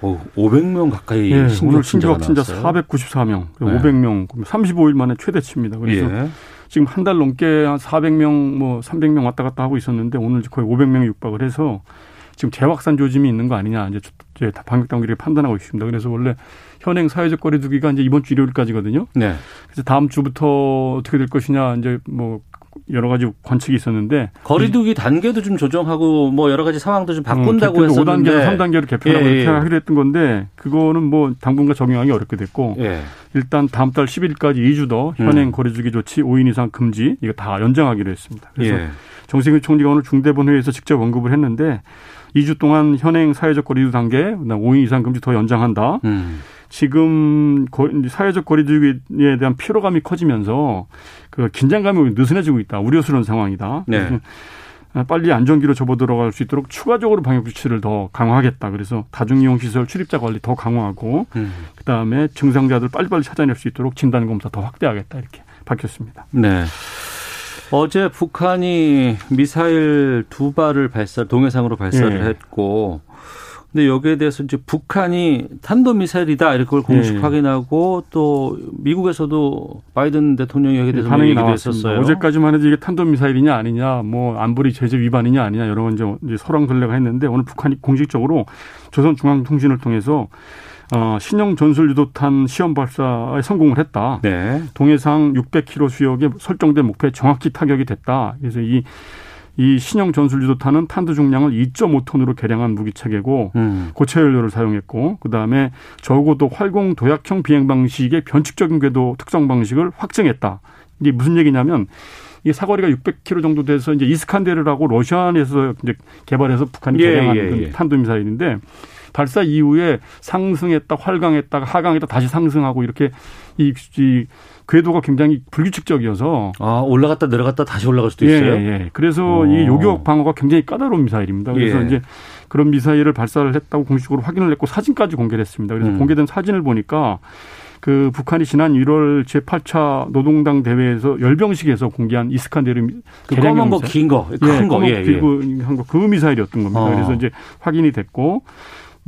오, 500명 가까이 예, 신규 오늘 신규 확진자 나왔어요. 494명, 네. 500명, 35일 만에 최대치입니다. 그래서 예. 지금 한 달 넘게 한 400명, 뭐 300명 왔다 갔다 하고 있었는데 오늘 거의 500명이 육박을 해서 지금 재확산 조짐이 있는 거 아니냐 이제, 방역 당국이 판단하고 있습니다. 그래서 원래 현행 사회적 거리두기가 이제 이번 주 일요일까지거든요. 네. 그래서 다음 주부터 어떻게 될 것이냐 이제 뭐 여러 가지 관측이 있었는데 거리두기 단계도 좀 조정하고 뭐 여러 가지 상황도 좀 바꾼다고 어, 했었는데 5단계로 3단계로 개편하고 예, 예. 이렇게 하기로 했던 건데 그거는 뭐 당분간 적용하기 어렵게 됐고 예. 일단 다음 달 10일까지 2주 더 현행 음. 거리두기 조치 5인 이상 금지 이거 다 연장하기로 했습니다. 그래서 예. 정세균 총리가 오늘 중대본 회의에서 직접 언급을 했는데 2주 동안 현행 사회적 거리두기 단계 그다음 5인 이상 금지 더 연장한다. 음. 지금 사회적 거리두기에 대한 피로감이 커지면서 그 긴장감이 느슨해지고 있다. 우려스러운 상황이다. 네. 빨리 안정기로 접어 들어갈 수 있도록 추가적으로 방역 조치를 더 강화하겠다. 그래서 다중이용 시설 출입자 관리 더 강화하고 음. 그다음에 증상자들 빨리빨리 찾아낼 수 있도록 진단 검사 더 확대하겠다. 이렇게 밝혔습니다. 네. 어제 북한이 미사일 두 발을 발사, 동해상으로 발사를 예. 했고, 근데 여기에 대해서 이제 북한이 탄도미사일이다, 이렇게 걸 공식 예. 확인하고 또 미국에서도 바이든 대통령이 여기에 대해서 반응이. 했었어요. 어제까지만 해도 이게 탄도미사일이냐 아니냐, 뭐 안보리 제재 위반이냐 아니냐 여러 가지 이제 설왕설래가 했는데 오늘 북한이 공식적으로 조선중앙통신을 통해서 어, 신형 전술 유도탄 시험 발사에 성공을 했다. 네. 동해상 600km 수역에 설정된 목표에 정확히 타격이 됐다. 그래서 이, 이 신형 전술 유도탄은 탄두 중량을 2.5톤으로 개량한 무기 체계고 음. 고체 연료를 사용했고 그다음에 저고도 활공 도약형 비행 방식의 변칙적인 궤도 특성 방식을 확증했다. 이게 무슨 얘기냐면 이 사거리가 600km 정도 돼서 이제 이스칸데르라고 러시아에서 이제 개발해서 북한이 예, 개량한 예, 그 예. 탄도 미사일인데 발사 이후에 상승했다 활강했다가 하강했다 다시 상승하고 이렇게 이, 이 궤도가 굉장히 불규칙적이어서 아, 올라갔다 내려갔다 다시 올라갈 수도 예, 있어요? 예. 그래서 오. 이 요격 방어가 굉장히 까다로운 미사일입니다. 그래서 예. 이제 그런 미사일을 발사를 했다고 공식적으로 확인을 했고 사진까지 공개를 했습니다. 그래서 음. 공개된 사진을 보니까 그 북한이 지난 1월 제8차 노동당 대회에서 열병식에서 공개한 이스칸데르 미- 그 검은 거, 미사일. 긴 거, 큰 거, 예, 예. 그리고 한거 그 미사일이었던 겁니다. 어. 그래서 이제 확인이 됐고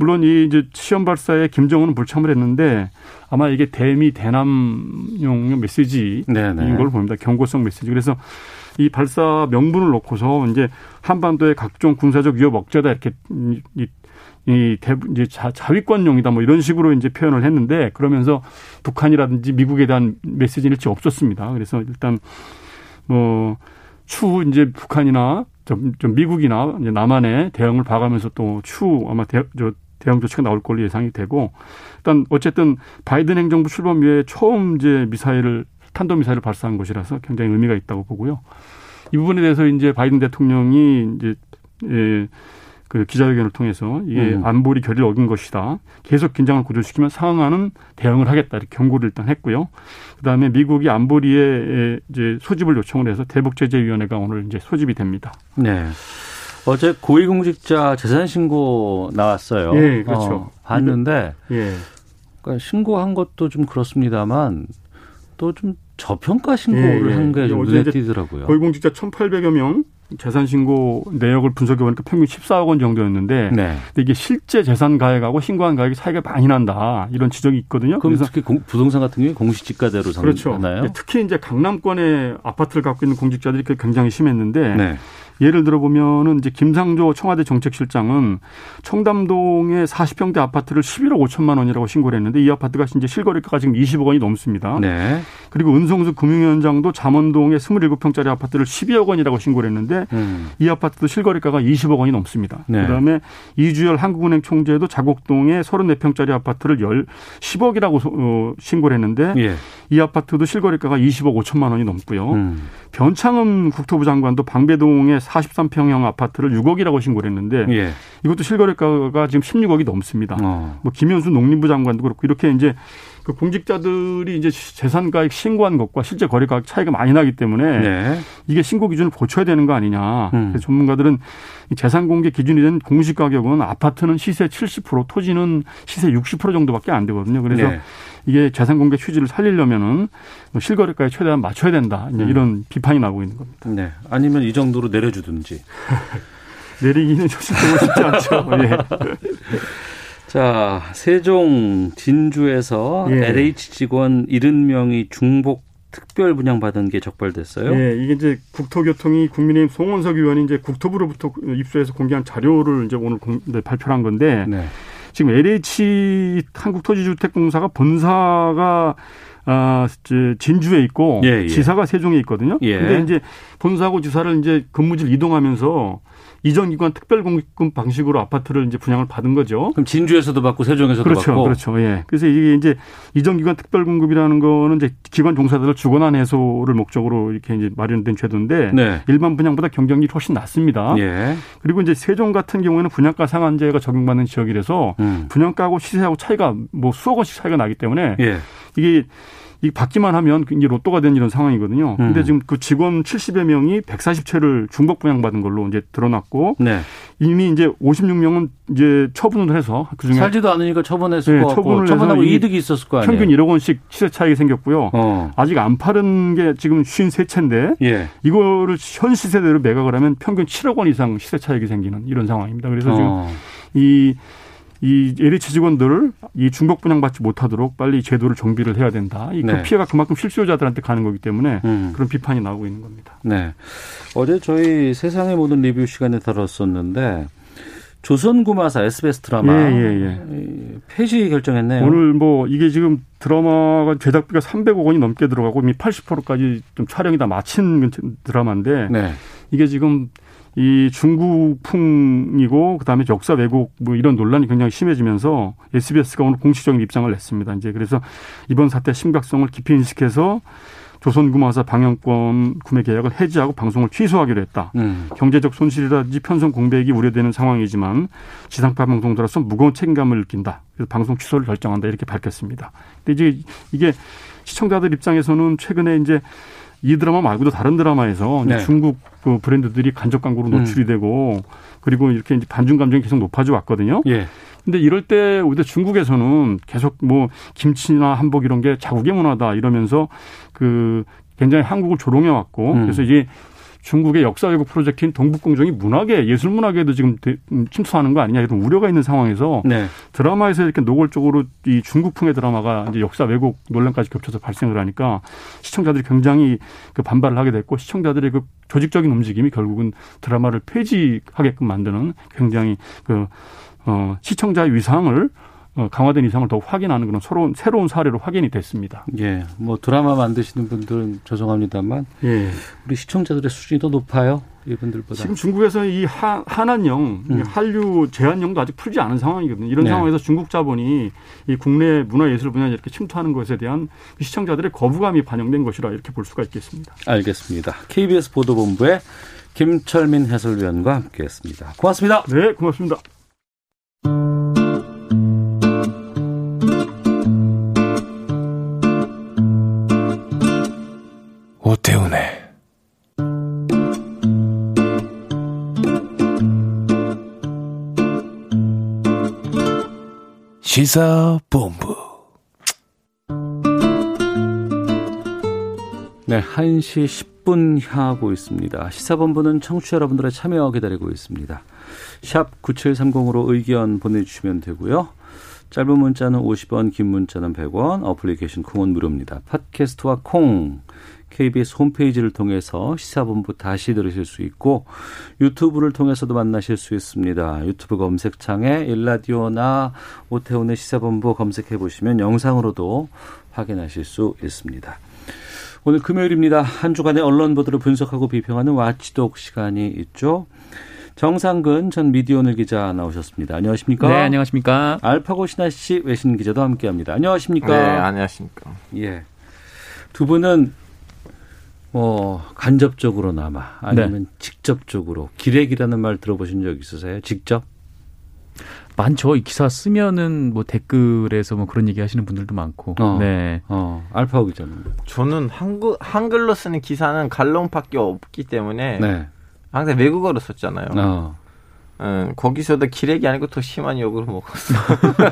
물론 이 이제 시험 발사에 김정은은 불참을 했는데 아마 이게 대미 대남용 메시지인 네네. 걸 봅니다. 경고성 메시지. 그래서 이 발사 명분을 놓고서 이제 한반도의 각종 군사적 위협 억제다 이렇게 이, 이, 이 대, 이제 자, 자위권용이다 뭐 이런 식으로 이제 표현을 했는데 그러면서 북한이라든지 미국에 대한 메시지는 일체 없었습니다. 그래서 일단 뭐 추후 이제 북한이나 좀, 좀 미국이나 이제 남한의 대응을 봐가면서 또 추후 아마 대, 저 대응 조치가 나올 걸로 예상이 되고 일단 어쨌든 바이든 행정부 출범 이후에 처음 이제 미사일을 탄도 미사일을 발사한 것이라서 굉장히 의미가 있다고 보고요. 이 부분에 대해서 이제 바이든 대통령이 이제 예, 그 기자회견을 통해서 이게 음. 안보리 결의를 어긴 것이다. 계속 긴장을 고조시키면 상응하는 대응을 하겠다 이렇게 경고를 일단 했고요. 그다음에 미국이 안보리에 이제 소집을 요청을 해서 대북 제재 위원회가 오늘 이제 소집이 됩니다. 네. 어제 고위공직자 재산 신고 나왔어요. 예, 그렇죠. 어, 봤는데 예. 그러니까 신고한 것도 좀 그렇습니다만 또 좀 저평가 신고를 예, 예. 한게좀 어제 눈에 띄더라고요. 고위공직자 1,800여 명 재산 신고 내역을 분석해 보니까 평균 14억 원 정도였는데 네. 근데 이게 실제 재산 가액하고 신고한 가액이 차이가 많이 난다 이런 지적이 있거든요. 그럼 그래서 특히 공- 부동산 같은 경우에 공시지가대로 그렇죠. 상하나요? 특히 이제 강남권에 아파트를 갖고 있는 공직자들이 굉장히 심했는데 네. 예를 들어 보면은 이제 김상조 청와대 정책실장은 청담동의 40평대 아파트를 11억 5천만 원이라고 신고를 했는데 이 아파트가 이제 실거래가가 지금 20억 원이 넘습니다. 네. 그리고 은성수 금융위원장도 잠원동의 27평짜리 아파트를 12억 원이라고 신고를 했는데 음. 이 아파트도 실거래가가 20억 원이 넘습니다. 네. 그다음에 이주열 한국은행 총재도 자곡동의 34평짜리 아파트를 10, 10억이라고 어, 신고를 했는데 예. 이 아파트도 실거래가가 20억 5천만 원이 넘고요. 음. 변창흠 국토부 장관도 방배동의 43평형 아파트를 6억이라고 신고를 했는데 예. 이것도 실거래가가 지금 16억이 넘습니다. 어. 뭐 김현수 농림부 장관도 그렇고 이렇게 이제 그 공직자들이 이제 재산가액 신고한 것과 실제 거래가격 차이가 많이 나기 때문에 네. 이게 신고 기준을 고쳐야 되는 거 아니냐. 음. 그래서 전문가들은 이 재산 공개 기준이 된 공시 가격은 아파트는 시세 70%, 토지는 시세 60% 정도밖에 안 되거든요. 그래서 네. 이게 재산 공개 취지를 살리려면은 뭐 실거래가에 최대한 맞춰야 된다. 음. 이런 비판이 나오고 있는 겁니다. 네. 아니면 이 정도로 내려주든지. 내리기는 조심하고 싶지 않죠. 예. 자, 세종 진주에서 예. LH 직원 70명이 중복 특별 분양받은 게 적발됐어요. 예, 이게 이제 국토교통이 국민의힘 송원석 의원이 이제 국토부로부터 입수해서 공개한 자료를 이제 오늘 공, 네, 발표한 건데 네. 지금 LH 한국토지주택공사가 본사가 아, 진주에 있고 예, 예. 지사가 세종에 있거든요. 예. 근데 이제 본사하고 지사를 이제 근무지를 이동하면서 이전 기관 특별 공급 방식으로 아파트를 이제 분양을 받은 거죠. 그럼 진주에서도 받고 세종에서도 그렇죠, 받고. 그렇죠. 예. 그래서 이게 이제 이전 기관 특별 공급이라는 거는 이제 기관 종사들을 주거난 해소를 목적으로 이렇게 이제 마련된 제도인데 네. 일반 분양보다 경쟁률이 훨씬 낮습니다. 예. 그리고 이제 세종 같은 경우에는 분양가 상한제가 적용받는 지역이라서 음. 분양가하고 시세하고 차이가 뭐 수억 원씩 차이가 나기 때문에 예. 이게 이 받기만 하면 이제 로또가 된 이런 상황이거든요. 근데 음. 지금 그 직원 70여 명이 140채를 중복 분양받은 걸로 이제 드러났고 네. 이미 이제 56명은 이제 처분을 해서 그중에 살지도 않으니까 처분했을 네, 것 같고 처분을 처분하고 이 이득이 있었을 거 아니에요. 평균 1억 원씩 시세 차익이 생겼고요. 어. 아직 안 팔은 게 지금 53채인데 예. 이거를 현 시세대로 매각을 하면 평균 7억 원 이상 시세 차익이 생기는 이런 상황입니다. 그래서 지금 어. 이, 이 LH 직원들을 이 중복 분양받지 못하도록 빨리 제도를 정비를 해야 된다. 이그 네. 피해가 그만큼 실수요자들한테 가는 거기 때문에 음. 그런 비판이 나오고 있는 겁니다. 네. 어제 저희 세상의 모든 리뷰 시간에 다뤘었는데 조선구마사 SBS 드라마 예, 예, 예. 이, 폐지 결정했네요. 오늘 뭐 이게 지금 드라마가 제작비가 300억 원이 넘게 들어가고 이미 80%까지 좀 촬영이 다 마친 드라마인데 네. 이게 지금 이 중국풍이고 그다음에 역사 왜곡 뭐 이런 논란이 굉장히 심해지면서 SBS가 오늘 공식적인 입장을 냈습니다. 이제 그래서 이번 사태 심각성을 깊이 인식해서 조선구마사 방영권 구매 계약을 해지하고 방송을 취소하기로 했다. 음. 경제적 손실이라든지 편성 공백이 우려되는 상황이지만 지상파 방송자로서 무거운 책임감을 느낀다. 그래서 방송 취소를 결정한다 이렇게 밝혔습니다. 근데 이제 이게 시청자들 입장에서는 최근에 이제 이 드라마 말고도 다른 드라마에서 네. 중국 그 브랜드들이 간접 광고로 노출이 되고 그리고 이렇게 이제 반중 감정이 계속 높아져 왔거든요. 예. 근데 이럴 때 우리 중국에서는 계속 뭐 김치나 한복 이런 게 자국의 문화다 이러면서 그 굉장히 한국을 조롱해 왔고 음. 그래서 이게 중국의 역사 왜곡 프로젝트인 동북공정이 문화계 예술 문화계에도 지금 대- 음, 침투하는 거 아니냐 이런 우려가 있는 상황에서 네. 드라마에서 이렇게 노골적으로 이 중국풍의 드라마가 이제 역사 왜곡 논란까지 겹쳐서 발생을 하니까 시청자들이 굉장히 그 반발을 하게 됐고 시청자들의 그 조직적인 움직임이 결국은 드라마를 폐지하게끔 만드는 굉장히 그 어, 시청자의 위상을 어, 강화된 이상을 더욱 확인하는 그런 새로운 새로운 사례로 확인이 됐습니다. 예. 뭐 드라마 만드시는 분들은 죄송합니다만 예. 우리 시청자들의 수준이 더 높아요. 이분들보다. 지금 중국에서 이 하, 한한령, 이 음. 한류 제한령도 아직 풀지 않은 상황이거든요. 이런 네. 상황에서 중국 자본이 이 국내 문화예술 분야에 이렇게 침투하는 것에 대한 그 시청자들의 거부감이 반영된 것이라 이렇게 볼 수가 있겠습니다. 알겠습니다. KBS 보도본부의 김철민 해설위원과 함께했습니다. 고맙습니다. 네, 고맙습니다. 오태훈의 시사본부 네, 1시 10분 향하고 있습니다. 시사본부는 청취자 여러분들의 참여 기다리고 있습니다. 샵 9730으로 의견 보내주시면 되고요. 짧은 문자는 50원, 긴 문자는 100원, 어플리케이션 콩은 무료입니다. 팟캐스트와 콩, KBS 홈페이지를 통해서 시사본부 다시 들으실 수 있고 유튜브를 통해서도 만나실 수 있습니다. 유튜브 검색창에 일라디오나 오태훈의 시사본부 검색해 보시면 영상으로도 확인하실 수 있습니다. 오늘 금요일입니다. 한 주간의 언론 보도를 분석하고 비평하는 와치독 시간이 있죠. 정상근 전 미디어오늘 기자 나오셨습니다. 안녕하십니까? 네, 안녕하십니까? 알파고 신하 씨 외신 기자도 함께합니다. 안녕하십니까? 네, 안녕하십니까. 예. 두 분은 뭐 간접적으로나마 아니면 네. 직접적으로 기레기라는 말 들어보신 적 있으세요? 직접? 많죠. 이 기사 쓰면은 뭐 댓글에서 뭐 그런 얘기 하시는 분들도 많고. 어. 네. 어, 알파고 기자는. 저는 한글 한글로 쓰는 기사는 갈롱밖에 없기 때문에 네. 항상 외국어로 썼잖아요. 어. 음, 거기서도 기레기 아니고 더 심한 욕을 먹었어.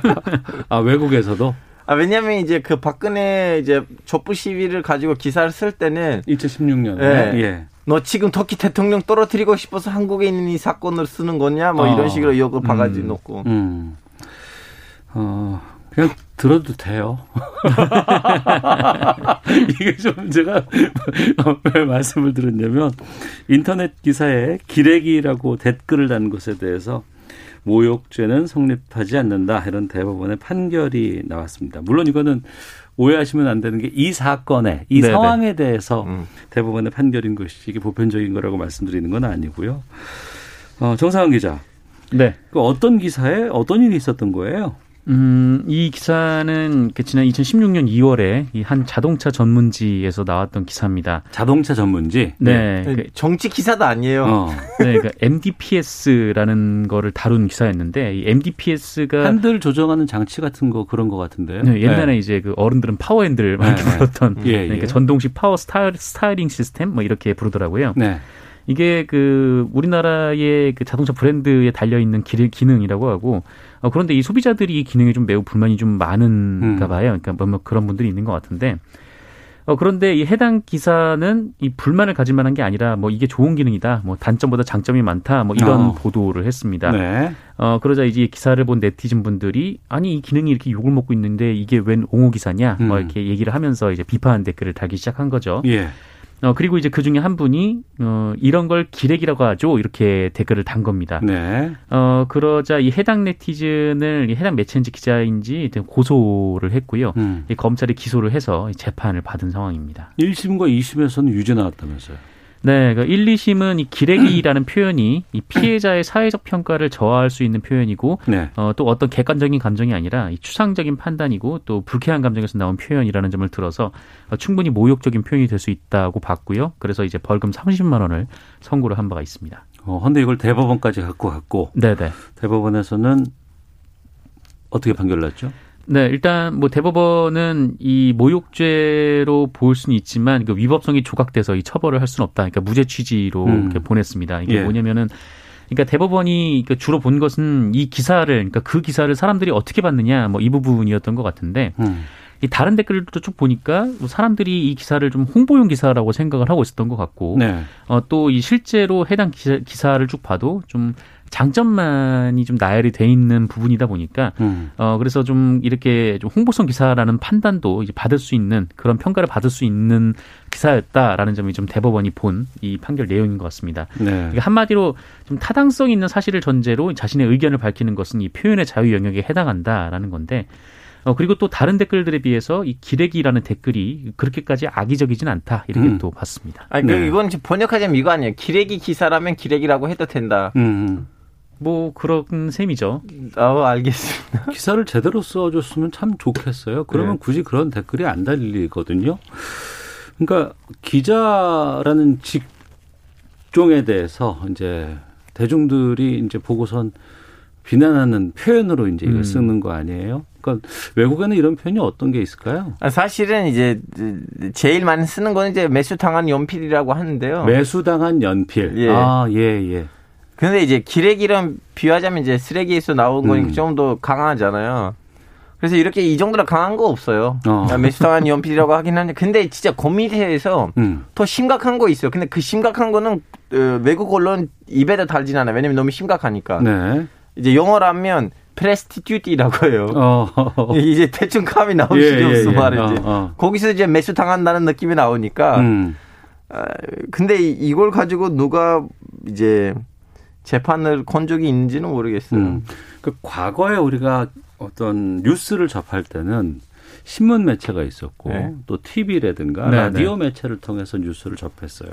아, 외국에서도 아, 왜냐면 이제 그 박근혜 이제 촛불 시위를 가지고 기사를 쓸 때는 2016년에 네. 예. 너 지금 터키 대통령 떨어뜨리고 싶어서 한국에 있는 이 사건을 쓰는 거냐 뭐 어. 이런 식으로 욕을 바가지 음. 놓고 음. 어, 그냥 들어도 돼요. 이게 좀 제가 왜 말씀을 드렸냐면 인터넷 기사에 기레기라고 댓글을 단 것에 대해서 모욕죄는 성립하지 않는다 이런 대법원의 판결이 나왔습니다. 물론 이거는 오해하시면 안 되는 게 이 사건에 이 네네. 상황에 대해서 음. 대법원의 판결인 것이지 이게 보편적인 거라고 말씀드리는 건 아니고요. 어, 정상훈 기자, 네. 그 어떤 기사에 어떤 일이 있었던 거예요? 음, 이 기사는 그 지난 2016년 2월에 이 한 자동차 전문지에서 나왔던 기사입니다. 자동차 전문지. 네. 그, 정치 기사도 아니에요. 어. 네, 그 MDPS라는 거를 다룬 기사였는데 이 MDPS가 핸들 조정하는 장치 같은 거 그런 거 같은데요. 네, 옛날에 이제 그 어른들은 파워 핸들 많이 네, 네. 불렀던 예, 예. 그러니까 전동식 파워 스티어, 스티어링 시스템 뭐 이렇게 부르더라고요. 네. 이게 그 우리나라의 그 자동차 브랜드에 달려 있는 기능이라고 하고 어, 그런데 이 소비자들이 이 기능에 좀 매우 불만이 좀 많은가 음. 봐요. 그러니까 뭐, 뭐 그런 분들이 있는 것 같은데 어, 그런데 이 해당 기사는 이 불만을 가질 만한 게 아니라 뭐 이게 좋은 기능이다, 뭐 단점보다 장점이 많다, 뭐 이런 어. 보도를 했습니다. 네. 어, 그러자 이제 기사를 본 네티즌 분들이 아니 이 기능이 이렇게 욕을 먹고 있는데 이게 웬 옹호 기사냐, 뭐 음. 이렇게 얘기를 하면서 이제 비판 댓글을 달기 시작한 거죠. 예. 어, 그리고 이제 그 중에 한 분이, 어, 이런 걸 기레기라고 하죠. 이렇게 댓글을 단 겁니다. 네. 어, 그러자 이 해당 네티즌을 이 해당 매체인지 기자인지 고소를 했고요. 음. 이 검찰이 기소를 해서 재판을 받은 상황입니다. 1심과 2심에서는 유죄 나왔다면서요. 네, 그 1, 2심은 이 기레기라는 표현이 이 피해자의 사회적 평가를 저하할 수 있는 표현이고 네. 어, 또 어떤 객관적인 감정이 아니라 이 추상적인 판단이고 또 불쾌한 감정에서 나온 표현이라는 점을 들어서 어, 충분히 모욕적인 표현이 될 수 있다고 봤고요. 그래서 이제 벌금 30만 원을 선고를 한 바가 있습니다. 어, 근데 이걸 대법원까지 갖고 갔고 네네. 대법원에서는 어떻게 판결 났죠? 네, 일단 뭐 대법원은 이 모욕죄로 볼 수는 있지만 그 위법성이 조각돼서 이 처벌을 할 수는 없다. 그러니까 무죄 취지로 음. 이렇게 보냈습니다. 이게 예. 뭐냐면은 그러니까 대법원이 그 주로 본 것은 이 기사를 그러니까 그 기사를 사람들이 어떻게 봤느냐 뭐 이 부분이었던 것 같은데 음. 이 다른 댓글도 쭉 보니까 뭐 사람들이 이 기사를 좀 홍보용 기사라고 생각을 하고 있었던 것 같고 네. 어, 또 이 실제로 해당 기사, 기사를 쭉 봐도 좀 장점만이 좀 나열이 돼 있는 부분이다 보니까 음. 어 그래서 좀 이렇게 좀 홍보성 기사라는 판단도 이제 받을 수 있는 그런 평가를 받을 수 있는 기사였다라는 점이 좀 대법원이 본 이 판결 내용인 것 같습니다. 네. 그러니까 한마디로 좀 타당성 있는 사실을 전제로 자신의 의견을 밝히는 것은 이 표현의 자유 영역에 해당한다라는 건데 어 그리고 또 다른 댓글들에 비해서 이 기레기라는 댓글이 그렇게까지 악의적이진 않다 이렇게 음. 또 봤습니다. 아니, 그 네. 이건 지금 번역하자면 이거 아니에요. 기레기 기사라면 기레기라고 해도 된다. 음. 뭐 그런 셈이죠. 어, 알겠습니다. 기사를 제대로 써줬으면 참 좋겠어요. 그러면 네. 굳이 그런 댓글이 안 달리거든요. 그러니까 기자라는 직종에 대해서 이제 대중들이 이제 보고선 비난하는 표현으로 이제 이걸 음. 쓰는 거 아니에요? 그러니까 외국에는 이런 표현이 어떤 게 있을까요? 아, 사실은 이제 제일 많이 쓰는 거는 이제 매수당한 연필이라고 하는데요. 매수당한 연필. 예. 아, 예, 예. 근데 이제 기레기랑 비유하자면 이제 쓰레기에서 나온 거니까 음. 좀더 강하잖아요. 그래서 이렇게 이 정도로 강한 거 없어요. 어. 아, 매수당한 연필이라고 하긴 하는데 근데 진짜 그 밑에서 음. 더 심각한 거 있어요. 근데 그 심각한 거는 어, 외국 언론 입에다 달진 않아요. 왜냐면 너무 심각하니까. 네. 이제 영어로 하면 presstitute라고 해요. 어. 이제 대충 감이 나올 예, 수가 예, 없어 예. 말이지. 어, 어. 거기서 이제 매수 당한다는 느낌이 나오니까. 음. 아, 근데 이- 이걸 가지고 누가 이제 재판을 건 적이 있는지는 모르겠어요. 음. 그 과거에 우리가 어떤 뉴스를 접할 때는 신문 매체가 있었고 네. 또 TV라든가 네, 라디오 매체를 통해서 뉴스를 접했어요.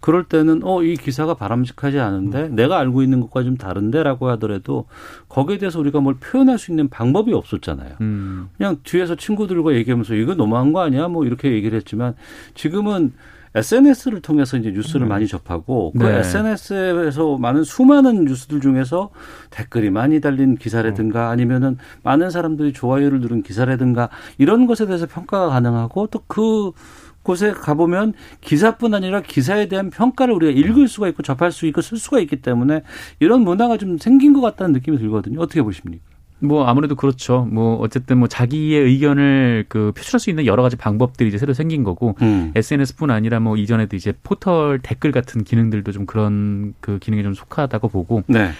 그럴 때는 어 이 기사가 바람직하지 않은데 내가 알고 있는 것과 좀 다른데라고 하더라도 거기에 대해서 우리가 뭘 표현할 수 있는 방법이 없었잖아요. 음. 그냥 뒤에서 친구들과 얘기하면서 이거 너무한 거 아니야? 뭐 이렇게 얘기를 했지만 지금은 SNS를 통해서 이제 뉴스를 많이 접하고 그 네. SNS에서 많은 수많은 뉴스들 중에서 댓글이 많이 달린 기사라든가 아니면은 많은 사람들이 좋아요를 누른 기사라든가 이런 것에 대해서 평가가 가능하고 또그 곳에 가보면 기사뿐 아니라 기사에 대한 평가를 우리가 읽을 수가 있고 접할 수 있고 쓸 수가 있기 때문에 이런 문화가 좀 생긴 것 같다는 느낌이 들거든요. 어떻게 보십니까? 뭐 아무래도 그렇죠. 뭐 어쨌든 뭐 자기의 의견을 그 표출할 수 있는 여러 가지 방법들이 이제 새로 생긴 거고 음. SNS뿐 아니라 뭐 이전에도 이제 포털 댓글 같은 기능들도 좀 그런 그 기능에 좀 속하다고 보고 네.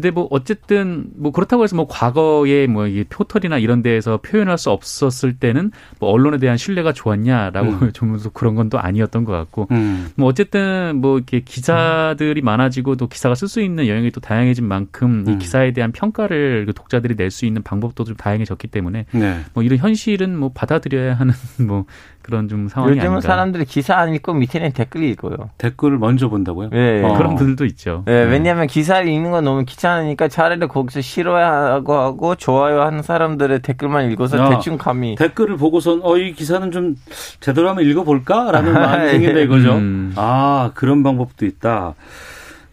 근데 뭐 어쨌든 뭐 그렇다고 해서 뭐 과거에 뭐이 포털이나 이런 데에서 표현할 수 없었을 때는 뭐 언론에 대한 신뢰가 좋았냐라고 좀 그런 건 또 아니었던 것 같고 음. 뭐 어쨌든 뭐 이렇게 기사들이 많아지고 또 기사가 쓸 수 있는 영역이 또 다양해진 만큼 음. 이 기사에 대한 평가를 그 독자들이 낼 수 있는 방법도 좀 다양해졌기 때문에 네. 뭐 이런 현실은 뭐 받아들여야 하는 뭐 그런 좀 상황이 요즘은 아닌가. 사람들이 기사 안 읽고 밑에는 댓글 읽어요. 댓글을 먼저 본다고요? 예, 어. 그런 분들도 있죠. 네, 왜냐하면 기사를 읽는 건 너무 귀찮으니까 차라리 거기서 싫어하고 하고 좋아요 하는 사람들의 댓글만 읽어서 야. 대충 감이 댓글을 보고선 어 이 기사는 좀 제대로 한번 읽어볼까라는 마음이 예. 생긴다 이거죠. 음. 아 그런 방법도 있다.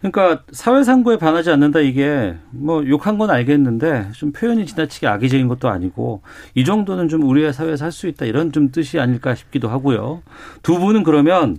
그러니까 사회상고에 반하지 않는다 이게 뭐 욕한 건 알겠는데 좀 표현이 지나치게 악의적인 것도 아니고 이 정도는 좀 우리의 사회에서 할 수 있다 이런 좀 뜻이 아닐까 싶기도 하고요. 두 분은 그러면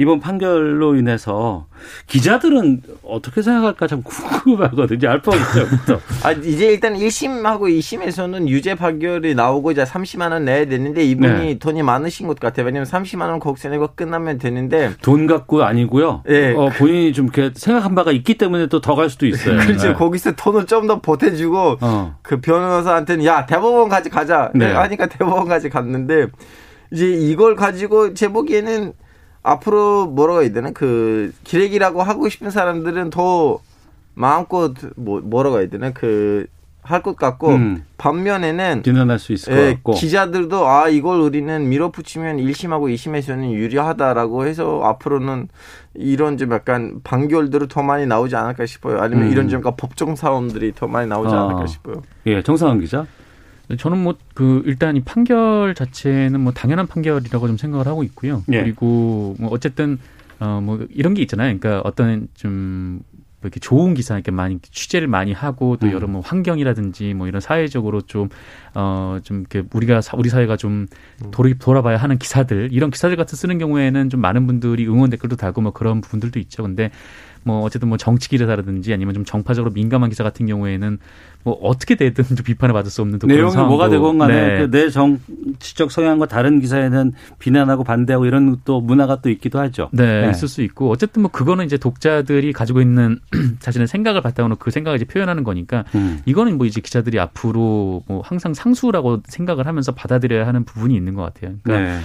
이번 판결로 인해서 기자들은 어떻게 생각할까 참 궁금하거든요. 알파 기자부터. 아 이제 일단 1심하고 2심에서는 유죄 판결이 나오고 이제 30만 원 내야 되는데 이분이 네. 돈이 많으신 것 같아요. 왜냐면 30만 원 거기서 내고 끝나면 되는데 돈 갖고 아니고요. 예. 어, 본인이 좀 이렇게 생각한 바가 있기 때문에 또 더 갈 수도 있어요. 그렇죠. 네. 거기서 돈을 좀 더 보태주고 어. 그 변호사한테는 야 대법원까지 가자 네. 하니까 대법원까지 갔는데 이제 이걸 가지고 제 보기에는 앞으로 뭐라고 해야 되나 그 기레기라고 하고 싶은 사람들은 더 마음껏 뭐 뭐라고 해야 되나 그 할 것 같고 음. 반면에는 비난할 수 있을 것 예, 같고. 기자들도 아 이걸 우리는 밀어붙이면 1심하고 2심에서는 유리하다라고 해서 앞으로는 이런 좀 약간 판결들이 더 많이 나오지 않을까 싶어요. 아니면 음. 이런 좀 약간 법정 사원들이 더 많이 나오지 아. 않을까 싶어요. 예, 정상환 기자. 저는 뭐 그 일단 이 판결 자체는 뭐 당연한 판결이라고 좀 생각을 하고 있고요. 예. 그리고 뭐 어쨌든 어 뭐 이런 게 있잖아요. 그러니까 어떤 좀뭐 이렇게 좋은 기사 이렇게 많이 취재를 많이 하고 또 음. 여러 뭐 환경이라든지 뭐 이런 사회적으로 좀 어좀 이렇게 우리가 사- 우리 사회가 좀 돌이 돌아봐야 하는 기사들 이런 기사들 같은 쓰는 경우에는 좀 많은 분들이 응원 댓글도 달고 뭐 그런 부분들도 있죠. 근데 뭐 어쨌든 뭐 정치 기사라든지 아니면 좀 정파적으로 민감한 기사 같은 경우에는 뭐 어떻게 되든 좀 비판을 받을 수 없는 또 내용이 상황도 뭐가 되건 간에 네. 그내 정치적 성향과 다른 기사에는 비난하고 반대하고 이런 또 문화가 또 있기도 하죠. 네, 네. 있을 수 있고 어쨌든 뭐 그거는 이제 독자들이 가지고 있는 자신의 생각을 바탕으로 그 생각을 이제 표현하는 거니까 음. 이거는 뭐 이제 기자들이 앞으로 뭐 항상 상수라고 생각을 하면서 받아들여야 하는 부분이 있는 것 같아요. 그러니까 네.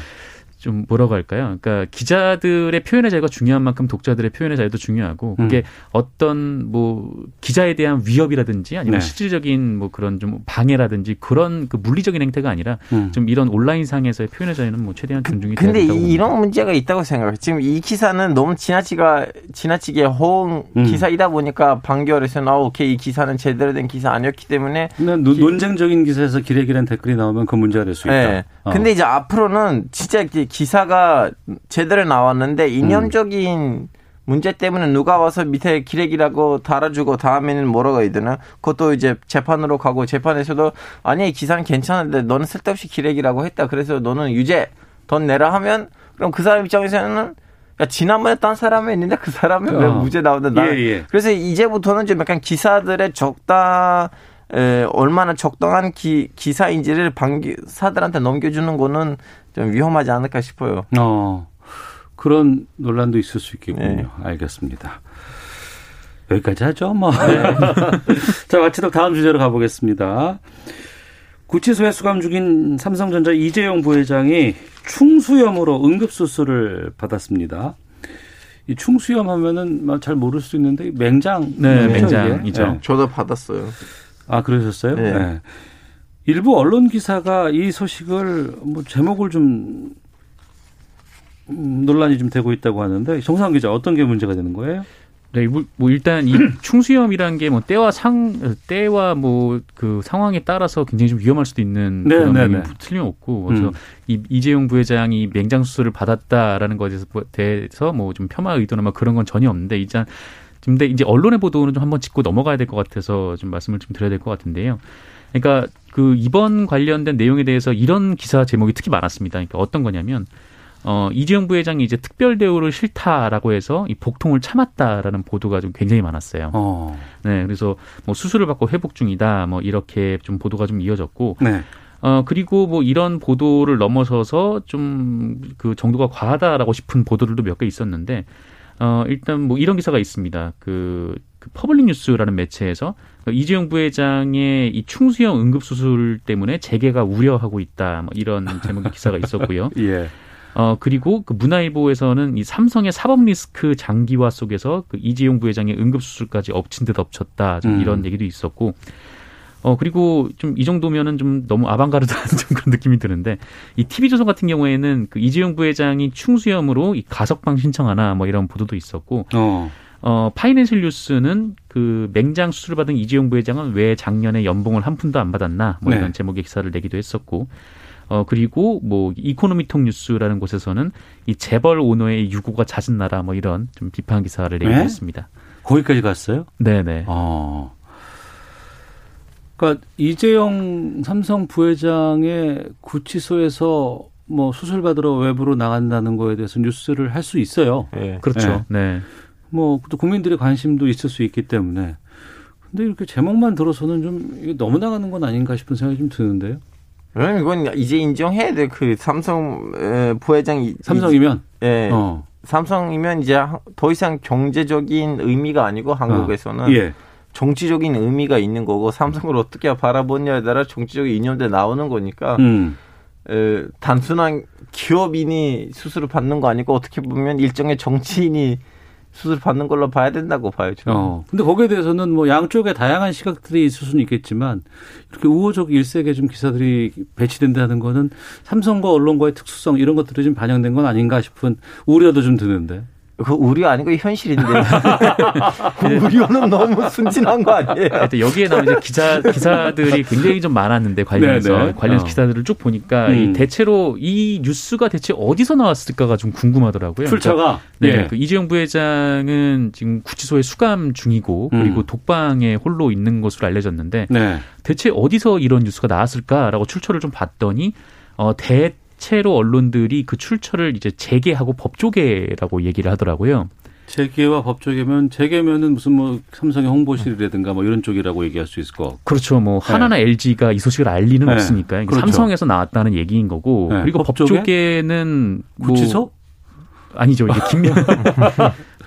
좀 뭐라고 할까요? 그러니까 기자들의 표현의 자유가 중요한 만큼 독자들의 표현의 자유도 중요하고 그게 음. 어떤 뭐 기자에 대한 위협이라든지 아니면 네. 실질적인 뭐 그런 좀 방해라든지 그런 그 물리적인 행태가 아니라 음. 좀 이런 온라인 상에서의 표현의 자유는 뭐 최대한 존중이 돼야 근데 된다고 이- 봅니다. 이런 문제가 있다고 생각해요. 지금 이 기사는 너무 지나치가 지나치게 호응 음. 기사이다 보니까 판결에서는 아 오케이 이 기사는 제대로 된 기사 아니었기 때문에 근데 노- 논쟁적인 기사에서 기레기란 댓글이 나오면 그 문제가 될 수 있다. 예. 어. 근데 이제 앞으로는 진짜 이렇게 기사가 제대로 나왔는데 이념적인 문제 때문에 누가 와서 밑에 기레기라고 달아주고 다음에는 뭐라고 해야 되나? 그것도 이제 재판으로 가고 재판에서도 아니 이 기사는 괜찮은데 너는 쓸데없이 기레기라고 했다. 그래서 너는 유죄 돈 내라 하면 그럼 그 사람 입장에서는 야 지난번에 딴 사람이 있는데 그 사람은 왜 어. 무죄 나오는데 나 예, 예. 그래서 이제부터는 좀 약간 기사들의 적당 에, 얼마나 적당한 기, 기사인지를 방사들한테 넘겨주는 거는 좀 위험하지 않을까 싶어요. 어, 그런 논란도 있을 수 있겠군요. 네. 알겠습니다. 여기까지 하죠, 뭐. 자, 마치도록 다음 주제로 가보겠습니다. 구치소에 수감 중인 삼성전자 이재용 부회장이 충수염으로 응급수술을 받았습니다. 이 충수염 하면은 뭐잘 모를 수 있는데 맹장. 네, 이게? 맹장이죠. 네. 저도 받았어요. 아, 그러셨어요? 네. 네. 일부 언론 기사가 이 소식을 뭐 제목을 좀 음, 논란이 좀 되고 있다고 하는데 정상 기자 어떤 게 문제가 되는 거예요? 네, 뭐, 뭐 일단 이 충수염이라는 게 뭐 때와 상 때와 뭐 그 상황에 따라서 굉장히 좀 위험할 수도 있는 네, 그런 네, 부분이 네. 틀림없고 그래서 음. 이 이재용 부회장이 맹장 수술을 받았다라는 것에 대해서 뭐 좀 폄하 의도나 뭐 그런 건 전혀 없는데 일단 근데 이제 언론의 보도는 좀 한번 짚고 넘어가야 될 것 같아서 좀 말씀을 좀 드려야 될 것 같은데요. 그러니까 그 이번 관련된 내용에 대해서 이런 기사 제목이 특히 많았습니다. 그러니까 어떤 거냐면 어, 이재용 부회장이 이제 특별 대우를 싫다라고 해서 이 복통을 참았다라는 보도가 좀 굉장히 많았어요. 어. 네, 그래서 뭐 수술을 받고 회복 중이다, 뭐 이렇게 좀 보도가 좀 이어졌고, 네. 어 그리고 뭐 이런 보도를 넘어서서 좀 그 정도가 과하다라고 싶은 보도들도 몇 개 있었는데, 어 일단 뭐 이런 기사가 있습니다. 그, 그 퍼블릭 뉴스라는 매체에서 이재용 부회장의 이 충수염 응급수술 때문에 재계가 우려하고 있다, 뭐 이런 제목의 기사가 있었고요. 예. 어 그리고 그 문화일보에서는 이 삼성의 사법 리스크 장기화 속에서 그 이재용 부회장의 응급 수술까지 엎친 데 덮쳤다 좀 음. 이런 얘기도 있었고 어 그리고 좀 이 정도면은 좀 너무 아방가르드한 좀 그런 느낌이 드는데 이 TV조선 같은 경우에는 그 이재용 부회장이 충수염으로 이 가석방 신청하나 뭐 이런 보도도 있었고 어. 어 파이낸셜 뉴스는 그 맹장 수술을 받은 이재용 부회장은 왜 작년에 연봉을 한 푼도 안 받았나 뭐 이런 네. 제목의 기사를 내기도 했었고 어 그리고 뭐 이코노미톡 뉴스라는 곳에서는 이 재벌 오너의 유고가 잦은 나라 뭐 이런 좀 비판 기사를 내기도 네? 했습니다. 거기까지 갔어요? 네네. 어. 그러니까 이재용 삼성 부회장의 구치소에서 뭐 수술 받으러 외부로 나간다는 거에 대해서 뉴스를 할 수 있어요. 예. 그렇죠. 네. 뭐또 국민들의 관심도 있을 수 있기 때문에. 근데 이렇게 제목만 들어서는 좀 이게 너무 나가는 건 아닌가 싶은 생각이 좀 드는데요. 왜냐면 이건 이제 인정해야 돼. 그 삼성 에, 부회장이 삼성이면 예. 어. 삼성이면 이제 더 이상 경제적인 의미가 아니고 한국에서는 예. 정치적인 의미가 있는 거고 삼성을 어떻게 바라보냐에 따라 정치적인 이념도 나오는 거니까 음. 에, 단순한 기업인이 수술을 받는 거 아니고 어떻게 보면 일정의 정치인이 수술 받는 걸로 봐야 된다고 봐요. 저는. 어. 근데 거기에 대해서는 뭐 양쪽에 다양한 시각들이 있을 수는 있겠지만 이렇게 우호적 일색의 좀 기사들이 배치된다는 거는 삼성과 언론과의 특수성 이런 것들이 좀 반영된 건 아닌가 싶은 우려도 좀 드는데. 그 우려 아니고 현실인데 우려는 너무 순진한 거 아니에요? 하여튼 여기에 나온 이제 기자 기사들이 굉장히 좀 많았는데 관련해서 네네. 관련 어. 기사들을 쭉 보니까 음. 이 대체로 이 뉴스가 대체 어디서 나왔을까가 좀 궁금하더라고요. 그러니까 출처가 네, 예. 그 이재용 부회장은 지금 구치소에 수감 중이고 음. 그리고 독방에 홀로 있는 것으로 알려졌는데 네. 대체 어디서 이런 뉴스가 나왔을까라고 출처를 좀 봤더니 어 대 체로 언론들이 그 출처를 이제 재계하고 법조계라고 얘기를 하더라고요. 재계와 법조계면 재계면은 무슨 뭐 삼성의 홍보실이라든가 뭐 이런 쪽이라고 얘기할 수 있을 것 같고. 그렇죠. 뭐 하나나 LG가 이 소식을 알 리는 네. 없으니까 이게 그렇죠. 삼성에서 나왔다는 얘기인 거고 네. 그리고 법조계? 법조계는 뭐 구치소? 아니죠. 이게 김명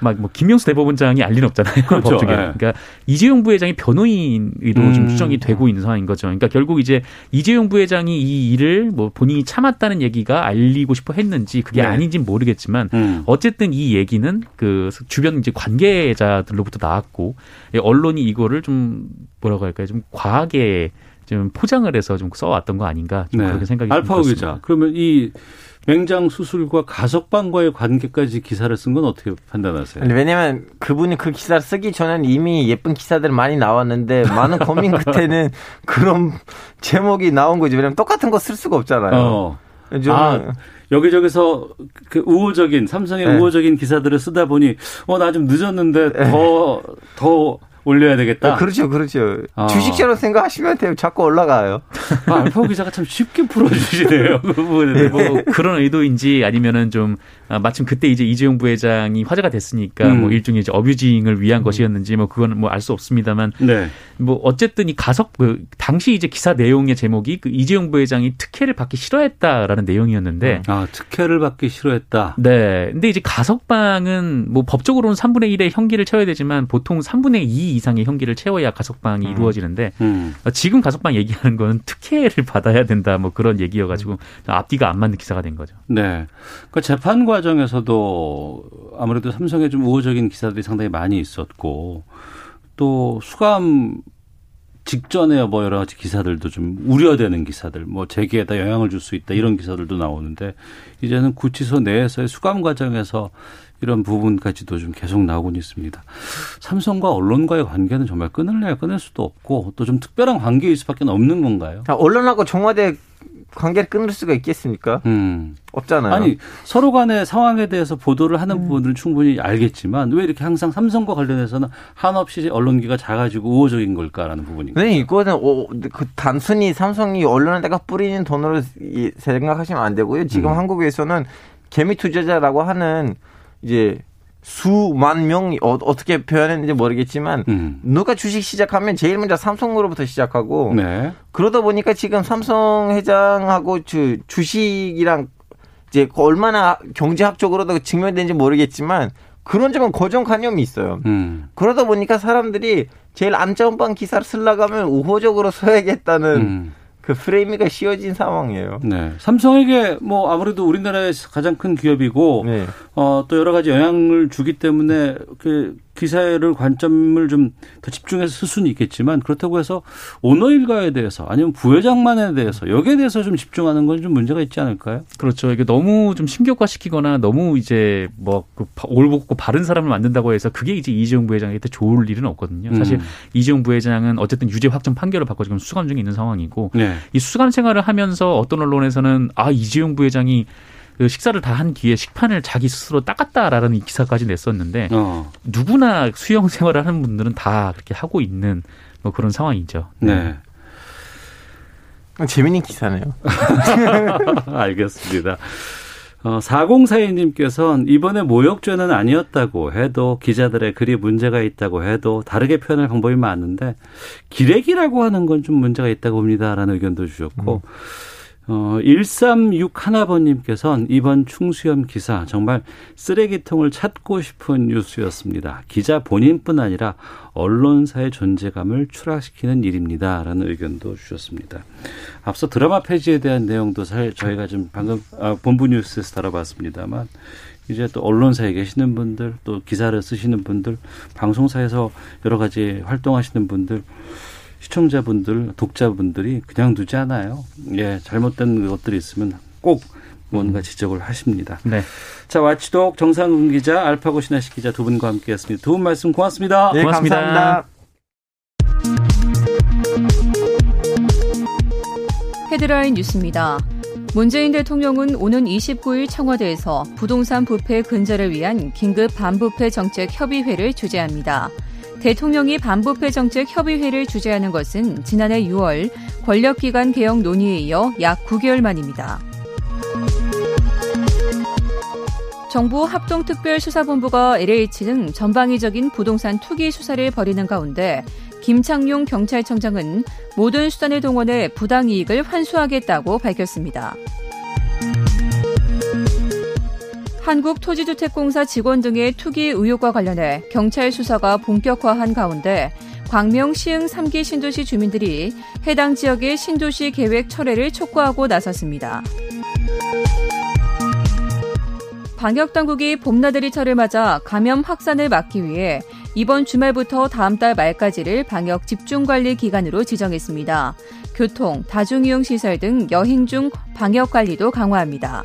막뭐 김명수 대법원장이 알 리는 없잖아요. 그렇죠. 법조계. 예. 그러니까 이재용 부회장이 변호인으로 음. 좀 추정이 되고 있는 상황인 거죠. 그러니까 결국 이제 이재용 부회장이 이 일을 뭐 본인이 참았다는 얘기가 알리고 싶어 했는지 그게 네. 아닌지는 모르겠지만 음. 어쨌든 이 얘기는 그 주변 이제 관계자들로부터 나왔고 예, 언론이 이거를 좀 뭐라고 할까요? 좀 과하게 좀 포장을 해서 좀 써왔던 거 아닌가 좀 그렇게 생각이 좀 네. 알파오 들었습니다. 기자. 그러면 이 맹장 수술과 가석방과의 관계까지 기사를 쓴 건 어떻게 판단하세요? 왜냐면 그분이 그 기사를 쓰기 전에는 이미 예쁜 기사들 많이 나왔는데 많은 고민 끝에는 그런 제목이 나온 거지. 왜냐면 똑같은 거 쓸 수가 없잖아요. 어. 아, 여기저기서 그 우호적인 삼성의 네. 우호적인 기사들을 쓰다 보니 어 나 좀 늦었는데 더더 올려야 되겠다. 그렇죠, 그렇죠. 아. 주식처럼 생각하시면 돼요. 자꾸 올라가요. 아, 알파고 기자가 참 쉽게 풀어주시네요. 그 부분에 대해서. 뭐 그런 의도인지 아니면은 좀 아, 마침 그때 이제 이재용 부회장이 화제가 됐으니까 음. 뭐 일종의 이제 어뷰징을 위한 것이었는지 뭐 그거는 뭐알 수 없습니다만 네. 뭐 어쨌든 이 가석 그 당시 이제 기사 내용의 제목이 그 이재용 부회장이 특혜를 받기 싫어했다라는 내용이었는데 아, 특혜를 받기 싫어했다. 네. 근데 이제 가석방은 뭐 법적으로는 3분의 1의 형기를 채워야 되지만 보통 3분의 2 이상의 형기를 채워야 가석방이 이루어지는데 음. 어, 지금 가석방 얘기하는 거는 특혜를 받아야 된다 뭐 그런 얘기여가지고 앞뒤가 안 맞는 기사가 된 거죠. 네. 그 재판 과정에서도 아무래도 삼성에 좀 우호적인 기사들이 상당히 많이 있었고 또 수감 직전에 뭐 여러 가지 기사들도 좀 우려되는 기사들, 뭐 재계에다 영향을 줄 수 있다 이런 기사들도 나오는데 이제는 구치소 내에서의 수감 과정에서 이런 부분까지도 좀 계속 나오고 있습니다. 삼성과 언론과의 관계는 정말 끊을래야 끊을 수도 없고 또 좀 특별한 관계일 수밖에 없는 건가요? 자, 언론하고 청와대 관계를 끊을 수가 있겠습니까? 음. 없잖아요. 아니 서로 간의 상황에 대해서 보도를 하는 부분들은 충분히 알겠지만 왜 이렇게 항상 삼성과 관련해서는 한없이 언론기가 작아지고 우호적인 걸까라는 부분인가요? 네, 이거는 어, 그 단순히 삼성이 언론에다가 뿌리는 돈으로 이- 생각하시면 안 되고요. 지금 음. 한국에서는 개미 투자자라고 하는 이제 수만 명이 어, 어떻게 표현했는지 모르겠지만 음. 누가 주식 시작하면 제일 먼저 삼성으로부터 시작하고 네. 그러다 보니까 지금 삼성 회장하고 주, 주식이랑 이제 그 얼마나 경제학적으로도 증명되는지 모르겠지만 그런 점은 고정관념이 있어요. 음. 그러다 보니까 사람들이 제일 안전빵 기사를 쓰려고 하면 우호적으로 써야겠다는 음. 그 프레임이 씌워진 상황이에요. 네. 삼성에게 뭐 아무래도 우리나라에서 가장 큰 기업이고 네. 어, 또 여러 가지 영향을 주기 때문에 그 기사를 관점을 좀 더 집중해서 쓸 수는 있겠지만 그렇다고 해서 오너 일가에 대해서 아니면 부회장만에 대해서 여기에 대해서 좀 집중하는 건 좀 문제가 있지 않을까요? 그렇죠. 이게 너무 좀 신격화시키거나 너무 이제 뭐그 올곧고 바른 사람을 만든다고 해서 그게 이제 이재용 부회장한테 좋을 일은 없거든요. 사실 음. 이재용 부회장은 어쨌든 유죄 확정 판결을 받고 지금 수감 중에 있는 상황이고 네. 이 수감 생활을 하면서 어떤 언론에서는 아 이재용 부회장이 그 식사를 다 한 뒤에 식판을 자기 스스로 닦았다라는 이 기사까지 냈었는데 어. 누구나 수영 생활을 하는 분들은 다 그렇게 하고 있는 뭐 그런 상황이죠. 네. 재밌는 기사네요. 알겠습니다. 어, 4042님께서는 이번에 모욕죄는 아니었다고 해도 기자들의 글이 문제가 있다고 해도 다르게 표현할 방법이 많은데 기레기라고 하는 건 좀 문제가 있다고 봅니다라는 의견도 주셨고 어, 1361번님께서는 이번 충수염 기사 정말 쓰레기통을 찾고 싶은 뉴스였습니다. 기자 본인뿐 아니라 언론사의 존재감을 추락시키는 일입니다 라는 의견도 주셨습니다. 앞서 드라마 폐지에 대한 내용도 사 저희가 좀 방금 아, 본부 뉴스에서 다뤄봤습니다만 이제 또 언론사에 계시는 분들 또 기사를 쓰시는 분들 방송사에서 여러 가지 활동하시는 분들 시청자분들, 독자분들이 그냥 두지 않아요. 예, 잘못된 것들이 있으면 꼭 뭔가 지적을 하십니다. 네. 자, 와치독 정상근 기자, 알파고 신하식 기자 두 분과 함께했습니다. 두 분 말씀 고맙습니다. 네, 고맙습니다. 감사합니다. 헤드라인 뉴스입니다. 문재인 대통령은 오는 29일 청와대에서 부동산 부패 근절을 위한 긴급 반부패 정책 협의회를 주재합니다. 대통령이 반부패 정책 협의회를 주재하는 것은 지난해 6월 권력기관 개혁 논의에 이어 약 9개월 만입니다. 정부 합동특별수사본부가 LH 등 전방위적인 부동산 투기 수사를 벌이는 가운데 김창룡 경찰청장은 모든 수단을 동원해 부당 이익을 환수하겠다고 밝혔습니다. 한국토지주택공사 직원 등의 투기 의혹과 관련해 경찰 수사가 본격화한 가운데 광명 시흥 3기 신도시 주민들이 해당 지역의 신도시 계획 철회를 촉구하고 나섰습니다. 방역당국이 봄나들이철을 맞아 감염 확산을 막기 위해 이번 주말부터 다음 달 말까지를 방역 집중관리 기간으로 지정했습니다. 교통, 다중이용시설 등 여행 중 방역관리도 강화합니다.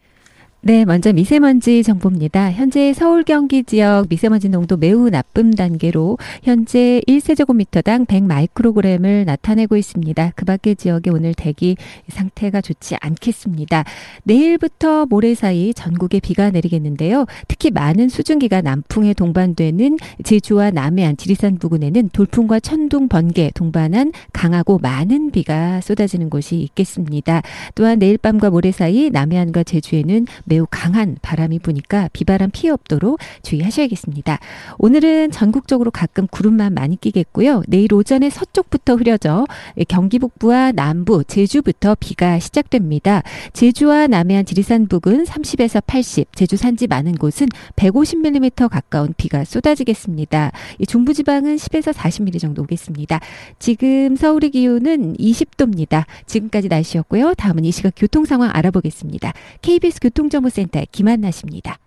네, 먼저 미세먼지 정보입니다. 현재 서울 경기 지역 미세먼지 농도 매우 나쁨 단계로 현재 1세제곱미터당 100마이크로그램을 나타내고 있습니다. 그 밖의 지역에 오늘 대기 상태가 좋지 않겠습니다. 내일부터 모레 사이 전국에 비가 내리겠는데요. 특히 많은 수증기가 남풍에 동반되는 제주와 남해안, 지리산 부근에는 돌풍과 천둥, 번개 동반한 강하고 많은 비가 쏟아지는 곳이 있겠습니다. 또한 내일 밤과 모레 사이 남해안과 제주에는 매우 강한 바람이 부니까 비바람 피해 없도록 주의하셔야겠습니다. 오늘은 전국적으로 가끔 구름만 많이 끼겠고요. 내일 오전에 서쪽부터 흐려져 경기 북부와 남부, 제주부터 비가 시작됩니다. 제주와 남해안 지리산 부근 30에서 80, 제주 산지 많은 곳은 150mm 가까운 비가 쏟아지겠습니다. 중부 지방은 10에서 40mm 정도 오겠습니다. 지금 서울의 기온은 20도입니다. 지금까지 날씨였고요. 다음은 이 시각 교통 상황 알아보겠습니다. KBS 교통정 정보센터의 김한나 씨입니다.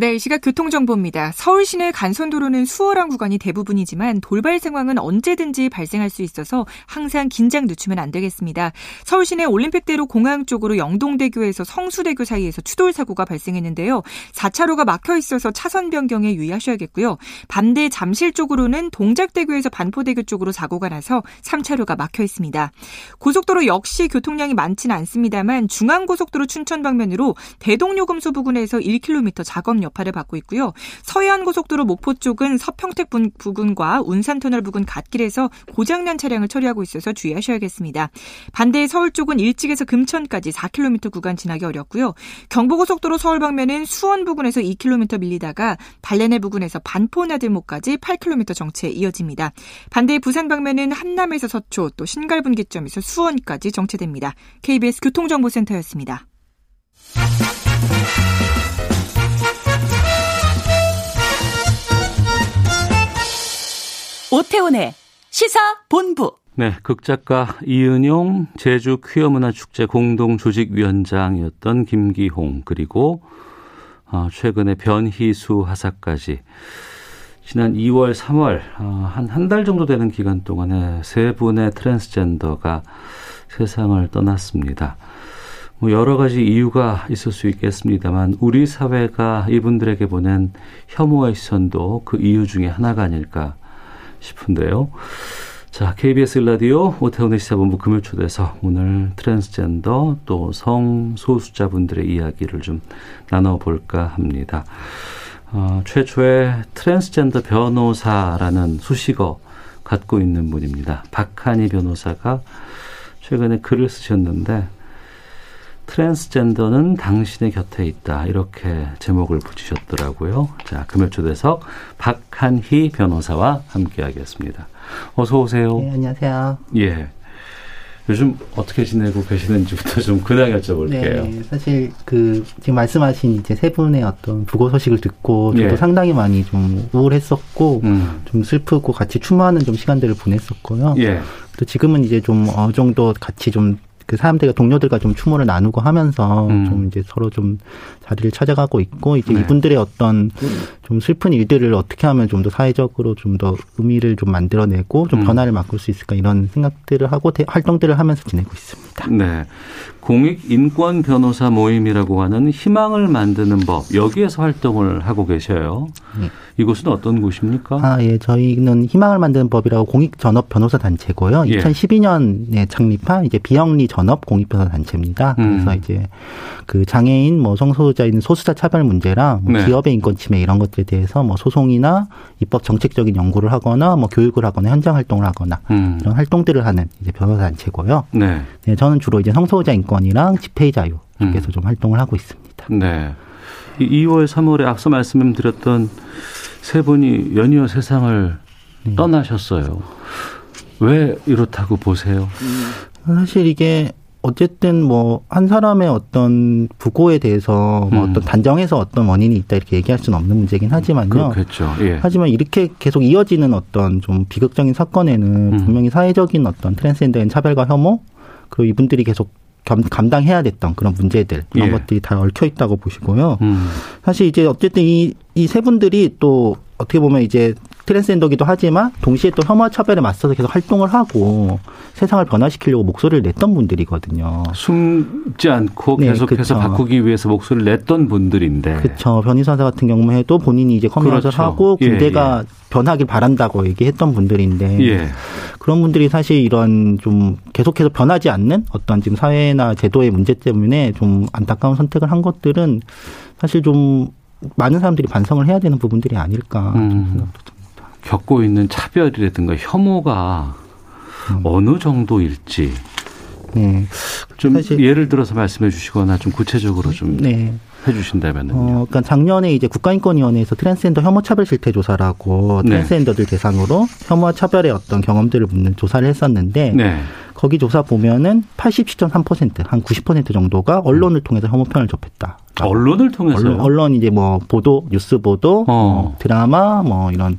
네, 이 시각 교통정보입니다. 서울 시내 간선도로는 수월한 구간이 대부분이지만 돌발 상황은 언제든지 발생할 수 있어서 항상 긴장 늦추면 안 되겠습니다. 서울 시내 올림픽대로 공항 쪽으로 영동대교에서 성수대교 사이에서 추돌 사고가 발생했는데요. 4차로가 막혀 있어서 차선 변경에 유의하셔야겠고요. 반대 잠실 쪽으로는 동작대교에서 반포대교 쪽으로 사고가 나서 3차로가 막혀 있습니다. 고속도로 역시 교통량이 많지는 않습니다만 중앙고속도로 춘천 방면으로 대동요금소 부근에서 1km 작업 여파를 받고 있고요. 서해안 고속도로 목포 쪽은 서평택 부근과 운산터널 부근 갓길에서 고장난 차량을 처리하고 있어서 주의하셔야겠습니다. 반대 서울 쪽은 일찍에서 금천까지 4km 구간 지나기 어렵고요. 경부고속도로 서울 방면은 수원 부근에서 2km 밀리다가 달래내 부근에서 반포 나들목까지 8km 정체 이어집니다. 반대 부산 방면은 한남에서 서초 또 신갈분기점에서 수원까지 정체됩니다. KBS 교통정보센터였습니다. 오태훈의 시사 본부. 네, 극작가 이은용 제주 퀴어문화축제 공동조직위원장이었던 김기홍 그리고 어, 최근에 변희수 하사까지 지난 2월, 3월 어, 한한 달 정도 되는 기간 동안에 세 분의 트랜스젠더가 세상을 떠났습니다. 뭐 여러 가지 이유가 있을 수 있겠습니다만 우리 사회가 이분들에게 보낸 혐오의 시선도 그 이유 중에 하나가 아닐까 싶은데요. 자, KBS 라디오 오태훈의 시사본부 금요 초대석 오늘 트랜스젠더 또 성소수자분들의 이야기를 좀 나눠볼까 합니다. 어, 최초의 트랜스젠더 변호사라는 수식어 갖고 있는 분입니다. 박한희 변호사가 최근에 글을 쓰셨는데 트랜스젠더는 당신의 곁에 있다. 이렇게 제목을 붙이셨더라고요. 자, 금요초대석 박한희 변호사와 함께 하겠습니다. 어서 오세요. 네, 안녕하세요. 예. 요즘 어떻게 지내고 계시는지부터 좀 근황 여쭤볼게요. 네, 사실 그 지금 말씀하신 이제 세 분의 어떤 부고 소식을 듣고 저도 예. 상당히 많이 좀 우울했었고 음. 좀 슬프고 같이 추모하는 좀 시간들을 보냈었고요. 예. 또 지금은 이제 좀 어느 정도 같이 좀 그 사람들과 동료들과 좀 추모를 나누고 하면서 음. 좀 이제 서로 좀 자리를 찾아가고 있고 이제 네. 이분들의 어떤 좀 슬픈 일들을 어떻게 하면 좀 더 사회적으로 좀 더 의미를 좀 만들어내고 좀 음. 변화를 바꿀 수 있을까 이런 생각들을 하고 대, 활동들을 하면서 지내고 있습니다. 네. 공익 인권 변호사 모임이라고 하는 희망을 만드는 법 여기에서 활동을 하고 계셔요. 네. 이곳은 어떤 곳입니까? 아, 예. 저희는 희망을 만드는 법이라고 공익 전업 변호사 단체고요. 예. 2012년에 창립한 이제 비영리 전업 공익 변호사 단체입니다. 그래서 음. 이제 그 장애인 뭐 성소수자 인 소수자 차별 문제랑 뭐 네. 기업의 인권 침해 이런 것들에 대해서 뭐 소송이나 입법 정책적인 연구를 하거나 뭐 교육을 하거나 현장 활동을 하거나 음. 이런 활동들을 하는 이제 변호사 단체고요. 네. 네. 저는 주로 이제 성소수자 인권이랑 집회의 자유 쪽에서 음. 좀 활동을 하고 있습니다. 네. 2월, 3월에 앞서 말씀드렸던 세 분이 연이어 세상을 네. 떠나셨어요. 왜 이렇다고 보세요? 사실 이게 어쨌든 뭐 한 사람의 어떤 부고에 대해서 뭐 음. 어떤 단정해서 어떤 원인이 있다 이렇게 얘기할 수는 없는 문제긴 하지만요. 그렇겠죠. 예. 하지만 이렇게 계속 이어지는 어떤 좀 비극적인 사건에는 음. 분명히 사회적인 어떤 트랜스젠더인 차별과 혐오 그리고 이분들이 계속 감당해야 됐던 그런 문제들 그런 예. 것들이 다 얽혀 있다고 보시고요. 음. 사실 이제 어쨌든 이 이 세 분들이 또 어떻게 보면 이제 트랜스젠더기도 하지만 동시에 또 혐오 차별에 맞서서 계속 활동을 하고 세상을 변화시키려고 목소리를 냈던 분들이거든요. 숨지 않고 네, 계속해서 네, 바꾸기 위해서 목소리를 냈던 분들인데. 그렇죠. 변희수 하사 같은 경우에도 본인이 이제 커밍아웃을 그렇죠. 하고 군대가 예, 예. 변하길 바란다고 얘기했던 분들인데 예. 그런 분들이 사실 이런 좀 계속해서 변하지 않는 어떤 지금 사회나 제도의 문제 때문에 좀 안타까운 선택을 한 것들은 사실 좀 많은 사람들이 반성을 해야 되는 부분들이 아닐까 음. 생각도 듭니다. 겪고 있는 차별이라든가 혐오가 음. 어느 정도일지 네. 좀 예를 들어서 말씀해 주시거나 좀 구체적으로 좀 네. 해주신다면요. 어, 그러니까 작년에 이제 국가인권위원회에서 트랜스젠더 혐오 차별 실태 조사라고 네. 트랜스젠더들 대상으로 혐오와 차별의 어떤 경험들을 묻는 조사를 했었는데 네. 거기 조사 보면은 87.3%, 한 90% 정도가 언론을 통해서 혐오 편을 접했다. 언론을 통해서 언론, 언론 이제 뭐 보도, 뉴스 보도, 어. 뭐 드라마, 뭐 이런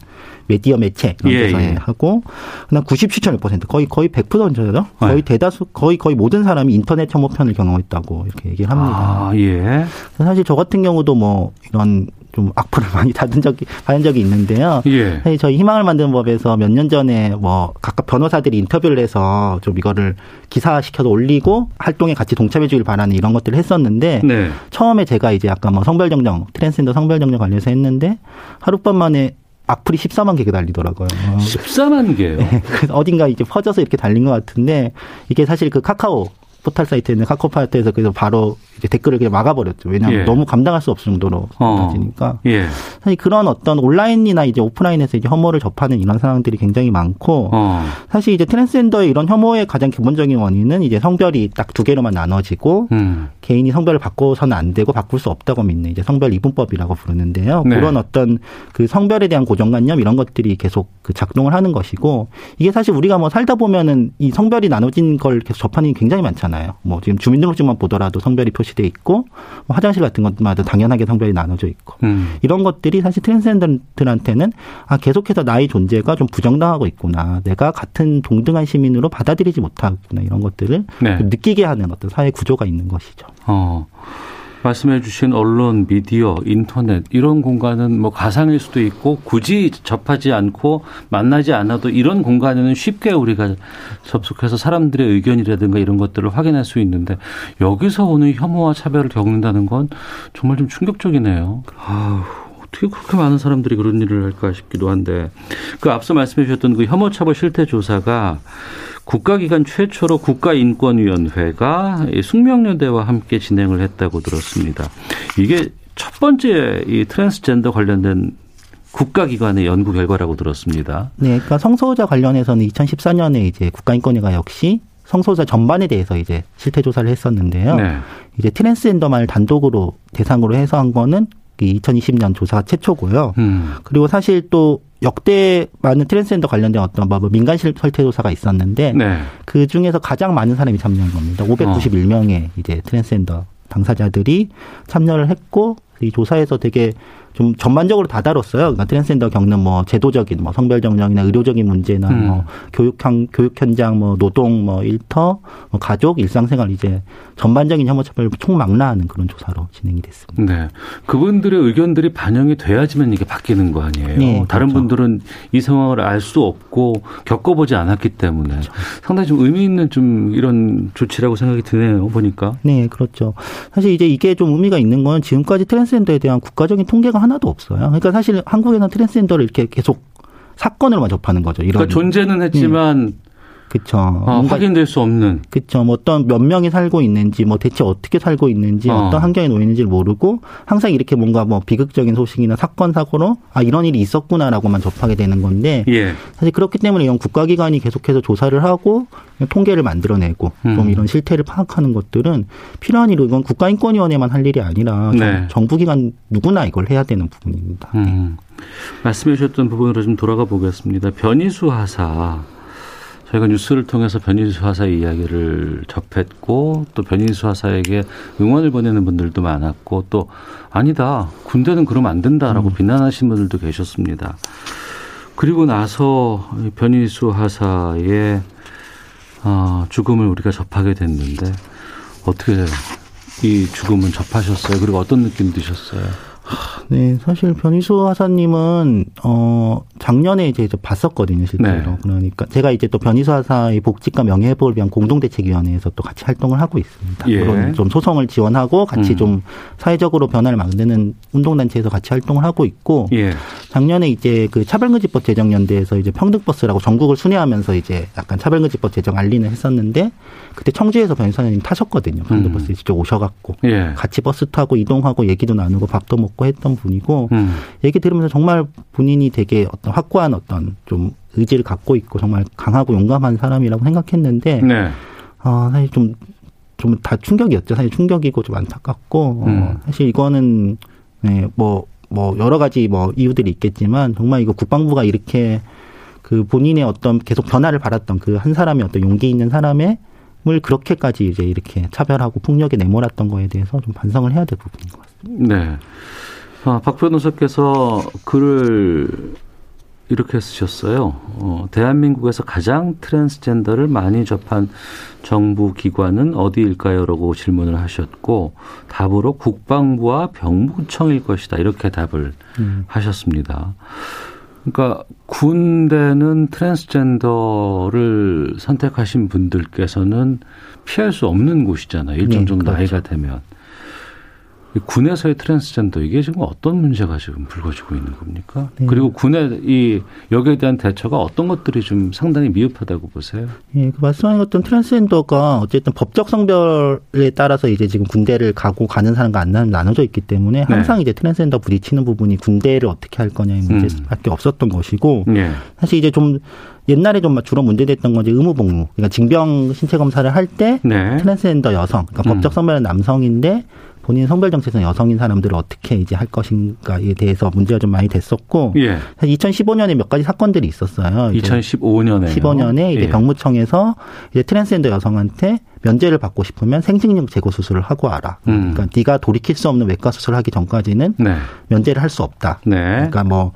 메디어 매체 이런 예, 데서 예. 하고 그다음 97.1% 거의 거의 100%죠. 거의 네. 대다수 거의 거의 모든 사람이 인터넷 혐오편을 경험했다고 이렇게 얘기를 합니다. 아, 예. 사실 저 같은 경우도 뭐 이런 좀 악플을 많이 받은 적이 받은 적이 있는데요. 예. 사실 저희 희망을 만드는 법에서 몇 년 전에 뭐 각각 변호사들이 인터뷰를 해서 좀 이거를 기사시켜서 올리고 활동에 같이 동참해주길 바라는 이런 것들을 했었는데 네. 처음에 제가 이제 아까 뭐 성별정정 트랜스젠더 성별정정 관련해서 했는데 하룻밤 만에 악플이 14만 개가 달리더라고요. 14만 개요? 네, 어딘가 이제 퍼져서 이렇게 달린 것 같은데 이게 사실 그 카카오 포탈 사이트에 있는 카카오파트에서 그래서 바로 이제 댓글을 그냥 막아버렸죠. 왜냐하면 예. 너무 감당할 수 없을 정도로 많아지니까. 어. 예. 사실 그런 어떤 온라인이나 이제 오프라인에서 이제 혐오를 접하는 이런 상황들이 굉장히 많고 어. 사실 이제 트랜스젠더의 이런 혐오의 가장 기본적인 원인은 이제 성별이 딱 두 개로만 나눠지고 음. 개인이 성별을 바꿔서는 안 되고 바꿀 수 없다고 믿는 이제 성별 이분법이라고 부르는데요. 네. 그런 어떤 그 성별에 대한 고정관념 이런 것들이 계속 그 작동을 하는 것이고 이게 사실 우리가 뭐 살다 보면은 이 성별이 나눠진 걸 계속 접하는 게 굉장히 많잖아요. 뭐 지금 주민등록증만 보더라도 성별이 표시 표시돼 있고 뭐 화장실 같은 것마다 당연하게 성별이 나눠져 있고 음. 이런 것들이 사실 트랜스젠더들한테는 아 계속해서 나의 존재가 좀 부정당하고 있구나 내가 같은 동등한 시민으로 받아들이지 못하구나 이런 것들을 네. 느끼게 하는 어떤 사회 구조가 있는 것이죠. 어. 말씀해 주신 언론, 미디어, 인터넷 이런 공간은 뭐 가상일 수도 있고 굳이 접하지 않고 만나지 않아도 이런 공간에는 쉽게 우리가 접속해서 사람들의 의견이라든가 이런 것들을 확인할 수 있는데 여기서 오는 혐오와 차별을 겪는다는 건 정말 좀 충격적이네요. 아 어떻게 그렇게 많은 사람들이 그런 일을 할까 싶기도 한데 그 앞서 말씀해 주셨던 그 혐오 차별 실태 조사가 국가기관 최초로 국가인권위원회가 숙명여대와 함께 진행을 했다고 들었습니다. 이게 첫 번째 이 트랜스젠더 관련된 국가기관의 연구 결과라고 들었습니다. 네, 그러니까 성소자 관련해서는 2014년에 이제 국가인권위가 역시 성소자 전반에 대해서 이제 실태 조사를 했었는데요. 네. 이제 트랜스젠더만을 단독으로 대상으로 해서 한 거는 2020년 조사 최초고요. 음. 그리고 사실 또 역대 많은 트랜스젠더 관련된 어떤 뭐 민간 실태 조사가 있었는데 네. 그 중에서 가장 많은 사람이 참여한 겁니다. 591명의 어. 이제 트랜스젠더 당사자들이 참여를 했고 이 조사에서 되게 좀 전반적으로 다 다뤘어요. 그러니까 트랜스젠더 겪는 뭐 제도적인 뭐 성별 정정이나 의료적인 문제나 음. 뭐 교육 형 교육 현장 뭐 노동 뭐 일터 뭐 가족 일상생활 이제 전반적인 혐오 차별을 총망라하는 그런 조사로 진행이 됐습니다. 네. 그분들의 의견들이 반영이 돼야지만 이게 바뀌는 거 아니에요. 네, 다른 그렇죠. 분들은 이 상황을 알 수 없고 겪어보지 않았기 때문에 그렇죠. 상당히 좀 의미 있는 좀 이런 조치라고 생각이 드네요. 보니까. 네, 그렇죠. 사실 이제 이게 좀 의미가 있는 건 지금까지 트랜스젠더에 대한 국가적인 통계가 하나도 없어요. 그러니까 사실 한국에는 트랜스젠더를 이렇게 계속 사건으로만 접하는 거죠. 이런 그러니까 존재는 했지만 네. 그쵸. 어, 확인될 수 없는. 그쵸. 뭐 어떤 몇 명이 살고 있는지, 뭐 대체 어떻게 살고 있는지, 어. 떤 환경에 놓여 있는지 를 모르고 항상 이렇게 뭔가 뭐 비극적인 소식이나 사건 사고로 아 이런 일이 있었구나라고만 접하게 되는 건데 예. 사실 그렇기 때문에 이런 국가기관이 계속해서 조사를 하고 통계를 만들어내고 음. 좀 이런 실태를 파악하는 것들은 필요한 일이고 이건 국가인권위원회만 할 일이 아니라 네. 정부기관 누구나 이걸 해야 되는 부분입니다. 음. 말씀해 주셨던 부분으로 좀 돌아가 보겠습니다. 변희수 하사. 저희가 뉴스를 통해서 변희수 하사의 이야기를 접했고 또 변희수 하사에게 응원을 보내는 분들도 많았고 또 아니다 군대는 그러면 안 된다라고 음. 비난하신 분들도 계셨습니다. 그리고 나서 변희수 하사의 어, 죽음을 우리가 접하게 됐는데 어떻게 이 죽음은 접하셨어요? 그리고 어떤 느낌 드셨어요? 네, 사실 변희수 하사님은 어 작년에 이제 봤었거든요, 실제로. 네. 그러니까 제가 이제 또 변희수 하사의 복지과 명예회복을 위한 공동대책위원회에서 또 같이 활동을 하고 있습니다. 예. 물론 좀 소송을 지원하고 같이 음. 좀 사회적으로 변화를 만드는 운동단체에서 같이 활동을 하고 있고 예. 작년에 이제 그 차별금지법 제정연대에서 이제 평등버스라고 전국을 순회하면서 이제 약간 차별금지법 제정 알리는 했었는데 그때 청주에서 변희수 하사님 타셨거든요. 평등버스에 음. 직접 오셔갖고 예. 같이 버스 타고 이동하고 얘기도 나누고 밥도 먹고 했던 분이고 음. 얘기 들으면서 정말 본인이 되게 어떤 확고한 어떤 좀 의지를 갖고 있고 정말 강하고 용감한 사람이라고 생각했는데 네. 어, 사실 좀 좀 다 충격이었죠. 사실 충격이고 좀 안타깝고 어, 음. 어, 사실 이거는 네, 뭐, 뭐 여러 가지 뭐 이유들이 있겠지만 정말 이거 국방부가 이렇게 그 본인의 어떤 계속 변화를 바랐던 그 한 사람의 어떤 용기 있는 사람의 을 그렇게까지 이제 이렇게 차별하고 폭력에 내몰았던 거에 대해서 좀 반성을 해야 될 부분인 것 같습니다. 네. 아, 박 변호사께서 글을 이렇게 쓰셨어요. 어, 대한민국에서 가장 트랜스젠더를 많이 접한 정부 기관은 어디일까요? 라고 질문을 하셨고, 답으로 국방부와 병무청일 것이다. 이렇게 답을 음. 하셨습니다. 그러니까 군대는 트랜스젠더를 선택하신 분들께서는 피할 수 없는 곳이잖아요. 일정 네, 정도 네, 그렇죠. 나이가 되면. 군에서의 트랜스젠더 이게 지금 어떤 문제가 지금 불거지고 있는 겁니까? 네. 그리고 군의 이 여기에 대한 대처가 어떤 것들이 좀 상당히 미흡하다고 보세요? 예, 그 말씀하신 것처럼 트랜스젠더가 어쨌든 법적 성별에 따라서 이제 지금 군대를 가고 가는 사람과 안 나눠져 있기 때문에 네. 항상 네. 이제 트랜스젠더 부딪히는 부분이 군대를 어떻게 할 거냐의 문제밖에 음. 없었던 것이고 예. 사실 이제 좀 옛날에 좀 주로 문제됐던 건 이제 의무복무, 그러니까 징병 신체 검사를 할때 네. 트랜스젠더 여성, 그러니까 음. 법적 성별은 남성인데 본인 성별 정체성 여성인 사람들을 어떻게 이제 할 것인가에 대해서 문제가 좀 많이 됐었고 예. 2015년에 몇 가지 사건들이 있었어요. 2015년에 15년에 이제 예. 병무청에서 이제 트랜스젠더 여성한테 면제를 받고 싶으면 생식력 제거 수술을 하고 와라. 음. 그러니까 네가 돌이킬 수 없는 외과 수술을 하기 전까지는 네. 면제를 할 수 없다. 네. 그러니까 뭐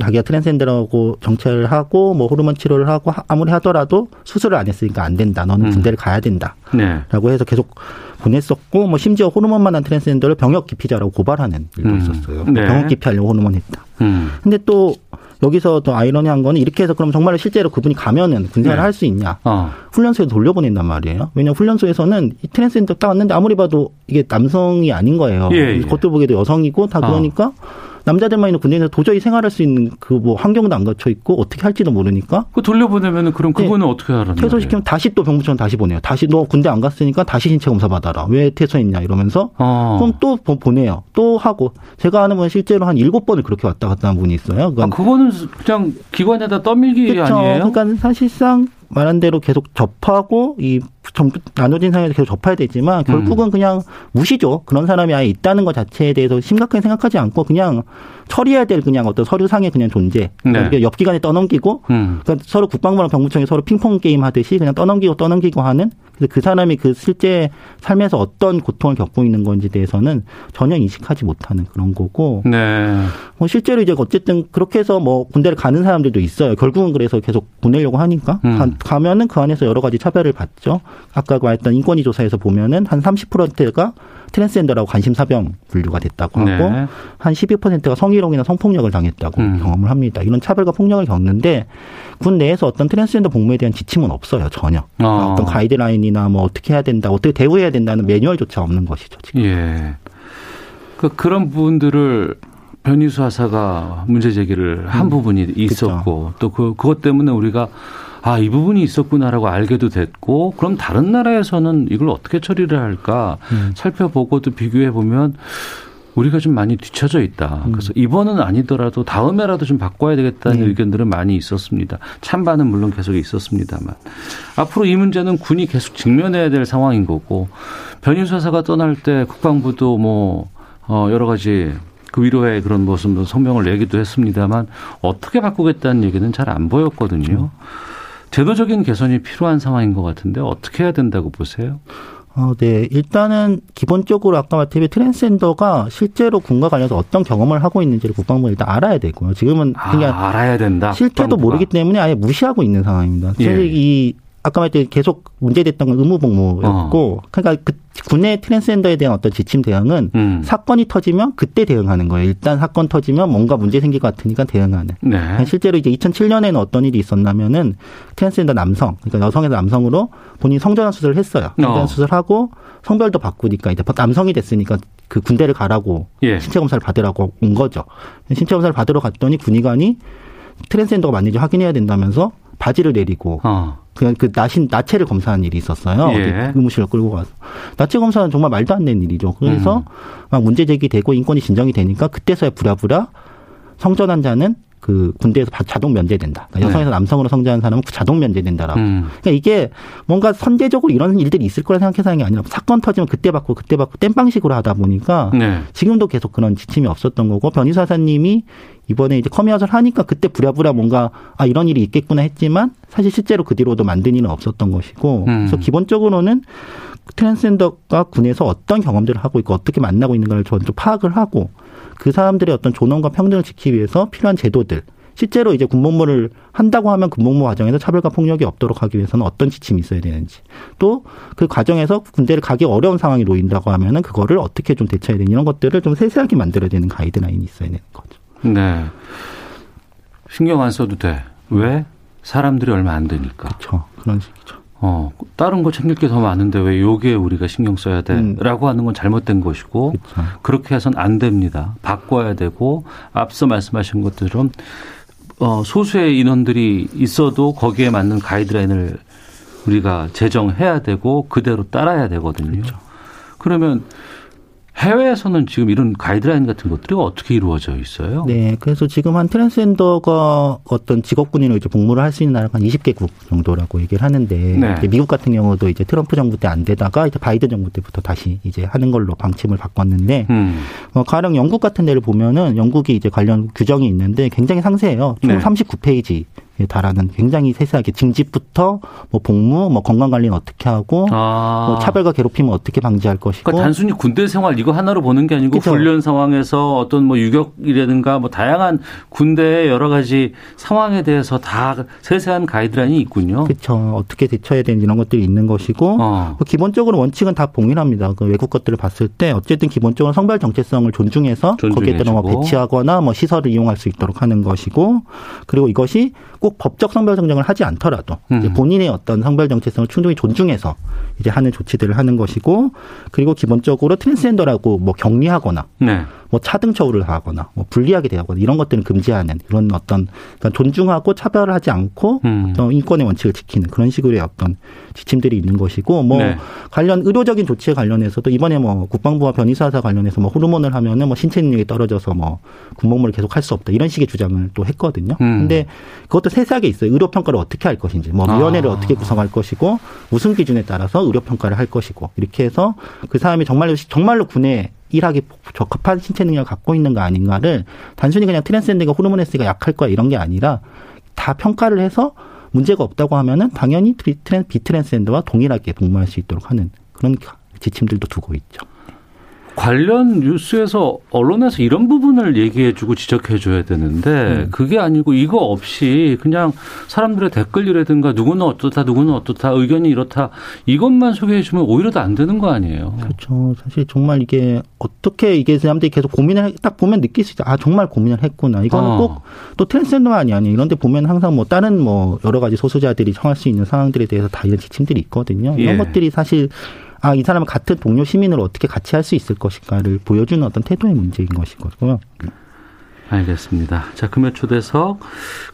자기가 트랜스젠더라고 정체화를 하고 뭐 호르몬 치료를 하고 아무리 하더라도 수술을 안 했으니까 안 된다. 너는 음. 군대를 가야 된다. 네. 라고 해서 계속 보냈었고 뭐 심지어 호르몬만 한 트랜스젠더를 병역 기피자라고 고발하는 일도 음. 있었어요. 네. 병역 기피하려고 호르몬 했다. 음. 근데 또 여기서 또 아이러니한 거는 이렇게 해서 그럼 정말 실제로 그분이 가면은 군생활을 네. 할수 있냐? 어. 훈련소에 돌려보낸단 말이에요. 왜냐하면 훈련소에서는 이 트랜스젠더 딱 왔는데 아무리 봐도 이게 남성이 아닌 거예요. 예, 예. 겉으로 보기에도 여성이고 다 어. 그러니까 어. 남자들만 있는 군대에서 도저히 생활할 수 있는 그 뭐 환경도 안 갖춰 있고 어떻게 할지도 모르니까. 그 돌려보내면은 그럼 네. 그거는 네. 어떻게 하라는 퇴소시키면 다시 또 병무청 다시 보내요. 다시 너 군대 안 갔으니까 다시 신체 검사 받아라. 왜 퇴소했냐 이러면서 어. 그럼 또 보내요. 또 하고 제가 아는 분 실제로 한 일곱 번을 그렇게 왔다 갔다 한 분이 있어요. 아, 그거는 그냥 기관에다 떠밀기 그렇죠. 아니에요? 그러니까 사실상 말한 대로 계속 접하고 이 나눠진 상황에서 계속 접해야 되지만 결국은 음. 그냥 무시죠. 그런 사람이 아예 있다는 것 자체에 대해서 심각하게 생각하지 않고 그냥 처리해야 될 그냥 어떤 서류상의 그냥 존재. 그러니까 네. 옆 기관에 떠넘기고 음. 그러니까 서로 국방부랑 병무청이 서로 핑퐁 게임 하듯이 그냥 떠넘기고 떠넘기고 하는 그래서 그 사람이 그 실제 삶에서 어떤 고통을 겪고 있는 건지 대해서는 전혀 인식하지 못하는 그런 거고. 네. 뭐 실제로 이제 어쨌든 그렇게 해서 뭐 군대를 가는 사람들도 있어요. 결국은 그래서 계속 보내려고 하니까 음. 가, 면은 그 안에서 여러 가지 차별을 받죠. 아까 말했던 인권위 조사에서 보면은 한 30%가 트랜스젠더라고 관심사병 분류가 됐다고 하고 네. 한 12%가 성희롱이나 성폭력을 당했다고 음. 경험을 합니다. 이런 차별과 폭력을 겪는데 군 내에서 어떤 트랜스젠더 복무에 대한 지침은 없어요 전혀. 어. 떤 가이드라인이나 뭐 어떻게 해야 된다, 어떻게 대우해야 된다는 매뉴얼조차 없는 것이죠 지금. 예. 그 그런 부분들을 변희수 하사가 문제 제기를 한 음. 부분이 있었고 또 그 그것 때문에 우리가 아, 이 부분이 있었구나라고 알게도 됐고, 그럼 다른 나라에서는 이걸 어떻게 처리를 할까 음. 살펴보고 도 비교해 보면 우리가 좀 많이 뒤쳐져 있다. 음. 그래서 이번은 아니더라도 다음에라도 좀 바꿔야 되겠다는 네. 의견들은 많이 있었습니다. 찬반은 물론 계속 있었습니다만. 앞으로 이 문제는 군이 계속 직면해야 될 상황인 거고, 변인수 사가 떠날 때 국방부도 뭐, 어, 여러 가지 그 위로의 그런 모습 성명을 내기도 했습니다만 어떻게 바꾸겠다는 얘기는 잘 안 보였거든요. 음. 제도적인 개선이 필요한 상황인 것 같은데 어떻게 해야 된다고 보세요? 어, 네. 일단은 기본적으로 아까 말했듯이 트랜스젠더가 실제로 군과 관련해서 어떤 경험을 하고 있는지를 국방부가 일단 알아야 되고요. 지금은 아, 그냥 알아야 된다. 실태도 국방부가. 모르기 때문에 아예 무시하고 있는 상황입니다. 예. 사실 이 아까 말했듯이 계속 문제됐던 건 의무복무였고, 어. 그러니까 그 군내 트랜스젠더에 대한 어떤 지침 대응은 음. 사건이 터지면 그때 대응하는 거예요. 일단 사건 터지면 뭔가 문제 생길 것 같으니까 대응하는. 네. 실제로 이제 2007년에는 어떤 일이 있었냐면은 트랜스젠더 남성, 그러니까 여성에서 남성으로 본인 성전환 수술을 했어요. 성전환 어. 수술하고 성별도 바꾸니까 이제 남성이 됐으니까 그 군대를 가라고 예. 신체 검사를 받으라고 온 거죠. 신체 검사를 받으러 갔더니 군의관이 트랜스젠더가 맞는지 확인해야 된다면서 바지를 내리고 어. 그냥 그 나신 나체를 검사한 일이 있었어요. 예. 의무실로 끌고 가서 나체 검사는 정말 말도 안 되는 일이죠. 그래서 음. 막 문제 제기되고 인권위 진정이 되니까 그때서야 부랴부랴 성전환자는 그 군대에서 자동 면제된다. 그러니까 여성에서 네. 남성으로 성전환한 사람은 자동 면제된다라고. 음. 그러니까 이게 뭔가 선제적으로 이런 일들이 있을 거라 생각해서 하는 게 아니라 사건 터지면 그때 막고 그때 막고 땜방식으로 하다 보니까 네. 지금도 계속 그런 지침이 없었던 거고 변희수 하사님이 이번에 이제 커밍아웃을 하니까 그때 부랴부랴 뭔가 아 이런 일이 있겠구나 했지만 사실 실제로 그 뒤로도 만든 일은 없었던 것이고 음. 그래서 기본적으로는 트랜스젠더가 군에서 어떤 경험들을 하고 있고 어떻게 만나고 있는가를 저는 좀 파악을 하고 그 사람들의 어떤 존엄과 평등을 지키기 위해서 필요한 제도들 실제로 이제 군복무를 한다고 하면 군복무 과정에서 차별과 폭력이 없도록 하기 위해서는 어떤 지침이 있어야 되는지 또 그 과정에서 군대를 가기 어려운 상황이 놓인다고 하면은 그거를 어떻게 좀 대처해야 되는 이런 것들을 좀 세세하게 만들어야 되는 가이드라인이 있어야 되는 거죠. 네. 신경 안 써도 돼. 왜? 사람들이 얼마 안 되니까. 그렇죠. 그런 식이죠. 어, 다른 거 챙길 게 더 많은데 왜 요게 우리가 신경 써야 돼? 음. 라고 하는 건 잘못된 것이고, 그렇죠. 그렇게 해선 안 됩니다. 바꿔야 되고, 앞서 말씀하신 것처럼, 어, 소수의 인원들이 있어도 거기에 맞는 가이드라인을 우리가 제정해야 되고, 그대로 따라야 되거든요. 그렇죠. 그러면 해외에서는 지금 이런 가이드라인 같은 것들이 어떻게 이루어져 있어요? 네, 그래서 지금 한 트랜스젠더가 어떤 직업군인으로 이제 복무를 할 수 있는 나라가 한 20개국 정도라고 얘기를 하는데 네. 미국 같은 경우도 이제 트럼프 정부 때 안 되다가 이제 바이든 정부 때부터 다시 이제 하는 걸로 방침을 바꿨는데 음. 뭐 가령 영국 같은 데를 보면은 영국이 이제 관련 규정이 있는데 굉장히 상세해요. 총 네. 39페이지 달하는 굉장히 세세하게 징집부터 뭐 복무, 뭐 건강 관리는 어떻게 하고 아. 뭐 차별과 괴롭힘은 어떻게 방지할 것이고 그러니까 단순히 군대 생활 이거 하나로 보는 게 아니고 그렇죠. 훈련 상황에서 어떤 뭐 유격이라든가 뭐 다양한 군대의 여러 가지 상황에 대해서 다 세세한 가이드라인이 있군요. 그렇죠. 어떻게 대처해야 되는지 이런 것들이 있는 것이고 어. 뭐 기본적으로 원칙은 다 동일합니다. 그 외국 것들을 봤을 때 어쨌든 기본적으로 성별 정체성을 존중해서 거기에 따라 뭐 배치하거나 뭐 시설을 이용할 수 있도록 하는 것이고 그리고 이것이 꼭 법적 성별 정정을 하지 않더라도 음. 본인의 어떤 성별 정체성을 충분히 존중해서 이제 하는 조치들을 하는 것이고 그리고 기본적으로 트랜스젠더라고 뭐 격리하거나 네. 뭐 차등 처우를 하거나 뭐 불리하게 대하거나 이런 것들은 금지하는 이런 어떤 그러니까 존중하고 차별을 하지 않고 음. 어, 인권의 원칙을 지키는 그런 식으로의 어떤 지침들이 있는 것이고 뭐 네. 관련 의료적인 조치에 관련해서도 이번에 뭐 국방부와 변이사사 관련해서 뭐 호르몬을 하면은 뭐 신체 능력이 떨어져서 뭐 군복무를 계속 할 수 없다 이런 식의 주장을 또 했거든요. 음. 근데 그것도 세세하게 있어요. 의료 평가를 어떻게 할 것인지 뭐 위원회를 아. 어떻게 구성할 것이고 무슨 기준에 따라서 의료 평가를 할 것이고 이렇게 해서 그 사람이 정말로 정말로 군에 일하기 적합한 신체 능력을 갖고 있는 거 아닌가를 단순히 그냥 트랜스젠더가 호르몬 S가 약할 거야 이런 게 아니라 다 평가를 해서 문제가 없다고 하면은 당연히 비트랜스젠더와 동일하게 복무할 수 있도록 하는 그런 지침들도 두고 있죠. 관련 뉴스에서 언론에서 이런 부분을 얘기해주고 지적해줘야 되는데 음. 그게 아니고 이거 없이 그냥 사람들의 댓글이라든가 누구는 어떻다 누구는 어떻다 의견이 이렇다 이것만 소개해주면 오히려 더 안 되는 거 아니에요. 그렇죠. 사실 정말 이게 어떻게 이게 사람들이 계속 고민을 딱 보면 느낄 수 있어. 아 정말 고민을 했구나. 이거는 어. 꼭또 트랜스젠더만이 아니에요. 이런데 보면 항상 뭐 다른 뭐 여러 가지 소수자들이 청할 수 있는 상황들에 대해서 다 이런 지침들이 있거든요. 이런 예. 것들이 사실 아, 이 사람은 같은 동료 시민을 어떻게 같이 할 수 있을 것인가를 보여주는 어떤 태도의 문제인 것이고요. 알겠습니다. 자, 금요 초대석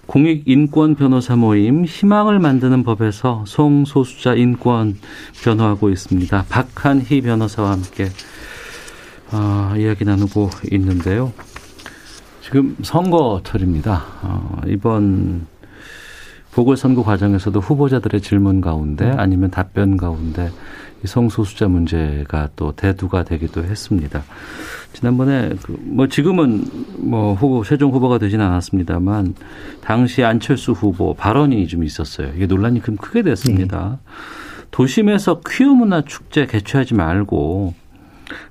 공익 인권 변호사 모임 희망을 만드는 법에서 송소수자 인권 변호하고 있습니다. 박한희 변호사와 함께 어, 이야기 나누고 있는데요. 지금 선거철입니다. 어, 이번 보궐선거 과정에서도 후보자들의 질문 가운데 아니면 답변 가운데 성소수자 문제가 또 대두가 되기도 했습니다. 지난번에 그 뭐 지금은 뭐 후보 최종 후보가 되지는 않았습니다만 당시 안철수 후보 발언이 좀 있었어요. 이게 논란이 좀 크게 됐습니다. 네. 도심에서 퀴어 문화 축제 개최하지 말고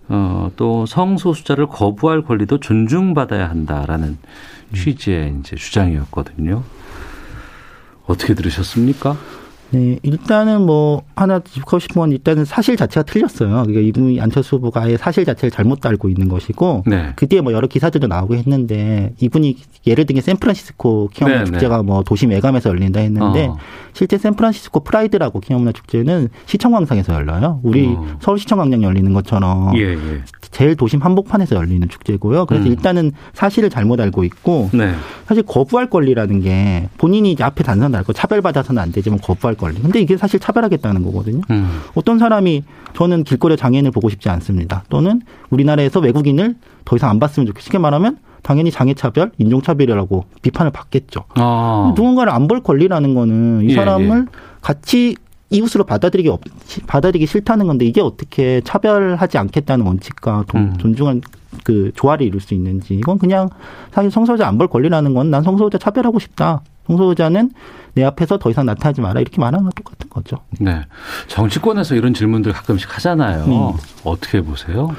어, 또 성소수자를 거부할 권리도 존중받아야 한다라는 음. 취지의 이제 주장이었거든요. 어떻게 들으셨습니까? 네, 일단은 뭐 하나 짚고 싶은 건 일단은 사실 자체가 틀렸어요. 그러니까 이분이 안철수 후보가 아예 사실 자체를 잘못 알고 있는 것이고 네. 그 뒤에 뭐 여러 기사들도 나오고 했는데 이분이 예를 들면 샌프란시스코 킹문화 네, 네, 축제가 뭐 도심 외감에서 열린다 했는데 어. 실제 샌프란시스코 프라이드라고 킹문화 축제는 시청 광장에서 열려요. 우리 어. 서울 시청 광장 열리는 것처럼 예, 예. 제일 도심 한복판에서 열리는 축제고요. 그래서 음. 일단은 사실을 잘못 알고 있고 네. 사실 거부할 권리라는 게 본인이 이제 앞에 단선 달고 차별받아서는 안 되지만 거부할 권리. 근데 이게 사실 차별하겠다는 거거든요. 음. 어떤 사람이 저는 길거리에 장애인을 보고 싶지 않습니다. 또는 우리나라에서 외국인을 더 이상 안 봤으면 좋겠어. 쉽게 말하면 당연히 장애차별, 인종차별이라고 비판을 받겠죠. 아. 누군가를 안 볼 권리라는 거는 이 예, 사람을 예, 예. 같이 이웃으로 받아들이기 없, 받아들이기 싫다는 건데 이게 어떻게 차별하지 않겠다는 원칙과 돈, 음. 존중한 그 조화를 이룰 수 있는지 이건 그냥 사실 성소자 안 볼 권리라는 건 난 성소자 차별하고 싶다. 성소자는 내 앞에서 더 이상 나타나지 마라 이렇게 말하는 건 똑같은 거죠. 네. 정치권에서 이런 질문들 가끔씩 하잖아요. 네. 어떻게 보세요?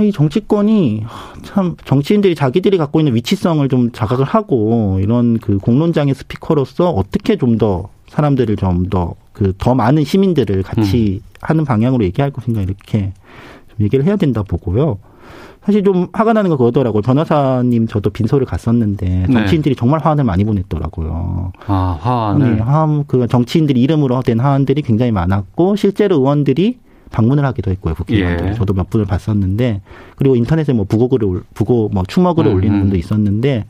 이 정치권이 참 정치인들이 자기들이 갖고 있는 위치성을 좀 자각을 하고 이런 그 공론장의 스피커로서 어떻게 좀더 사람들을 좀 더 그더 많은 시민들을 같이 음. 하는 방향으로 얘기할 것인가 이렇게 좀 얘기를 해야 된다 보고요. 사실 좀 화가 나는 거 그거더라고요. 변호사님 저도 빈소를 갔었는데 네. 정치인들이 네. 정말 화환을 많이 보냈더라고요. 아, 화환을? 네, 화환, 그 정치인들 이름으로 된 화환들이 굉장히 많았고 실제로 의원들이 방문을 하기도 했고요. 국회의원들. 예. 저도 몇 분을 봤었는데 그리고 인터넷에 뭐 부고글을 부고 뭐 추모글을 음, 올리는 음. 분도 있었는데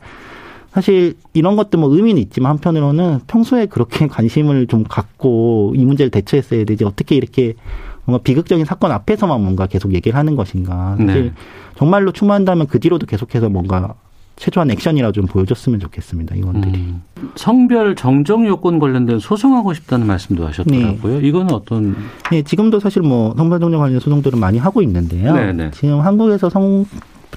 사실 이런 것도 뭐 의미는 있지만 한편으로는 평소에 그렇게 관심을 좀 갖고 이 문제를 대처했어야 되지 어떻게 이렇게 뭔가 비극적인 사건 앞에서만 뭔가 계속 얘기를 하는 것인가. 사실 네. 정말로 추모한다면 그 뒤로도 계속해서 뭔가 최소한 액션이라 좀 보여줬으면 좋겠습니다. 의원들이. 음. 성별 정정 요건 관련된 소송하고 싶다는 말씀도 하셨더라고요. 네. 이거는 어떤? 네, 지금도 사실 뭐 성별 정정 관련 소송들은 많이 하고 있는데요. 네네. 네. 지금 한국에서 성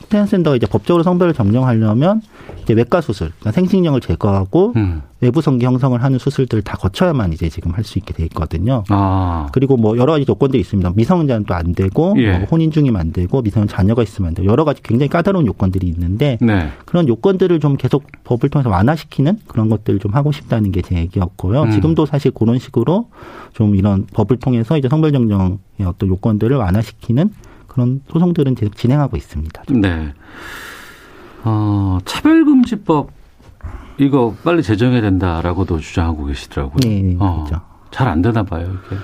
트랜스젠더가 이제 법적으로 성별을 정정하려면 이제 외과 수술, 그러니까 생식령을 제거하고 음. 외부 성기 형성을 하는 수술들을 다 거쳐야만 이제 지금 할 수 있게 돼 있거든요. 아. 그리고 뭐 여러 가지 조건들이 있습니다. 미성년자는 또 안 되고 예. 뭐 혼인 중이면 안 되고 미성년 자녀가 있으면 안 되고 여러 가지 굉장히 까다로운 요건들이 있는데 네. 그런 요건들을 좀 계속 법을 통해서 완화시키는 그런 것들을 좀 하고 싶다는 게 제 얘기였고요. 음. 지금도 사실 그런 식으로 좀 이런 법을 통해서 이제 성별 정정의 어떤 요건들을 완화시키는 그런 소송들은 계속 진행하고 있습니다. 네. 어, 차별금지법 이거 빨리 제정해야 된다라고도 주장하고 계시더라고요. 네, 네 어, 그렇죠. 잘 안 되나 봐요, 이게.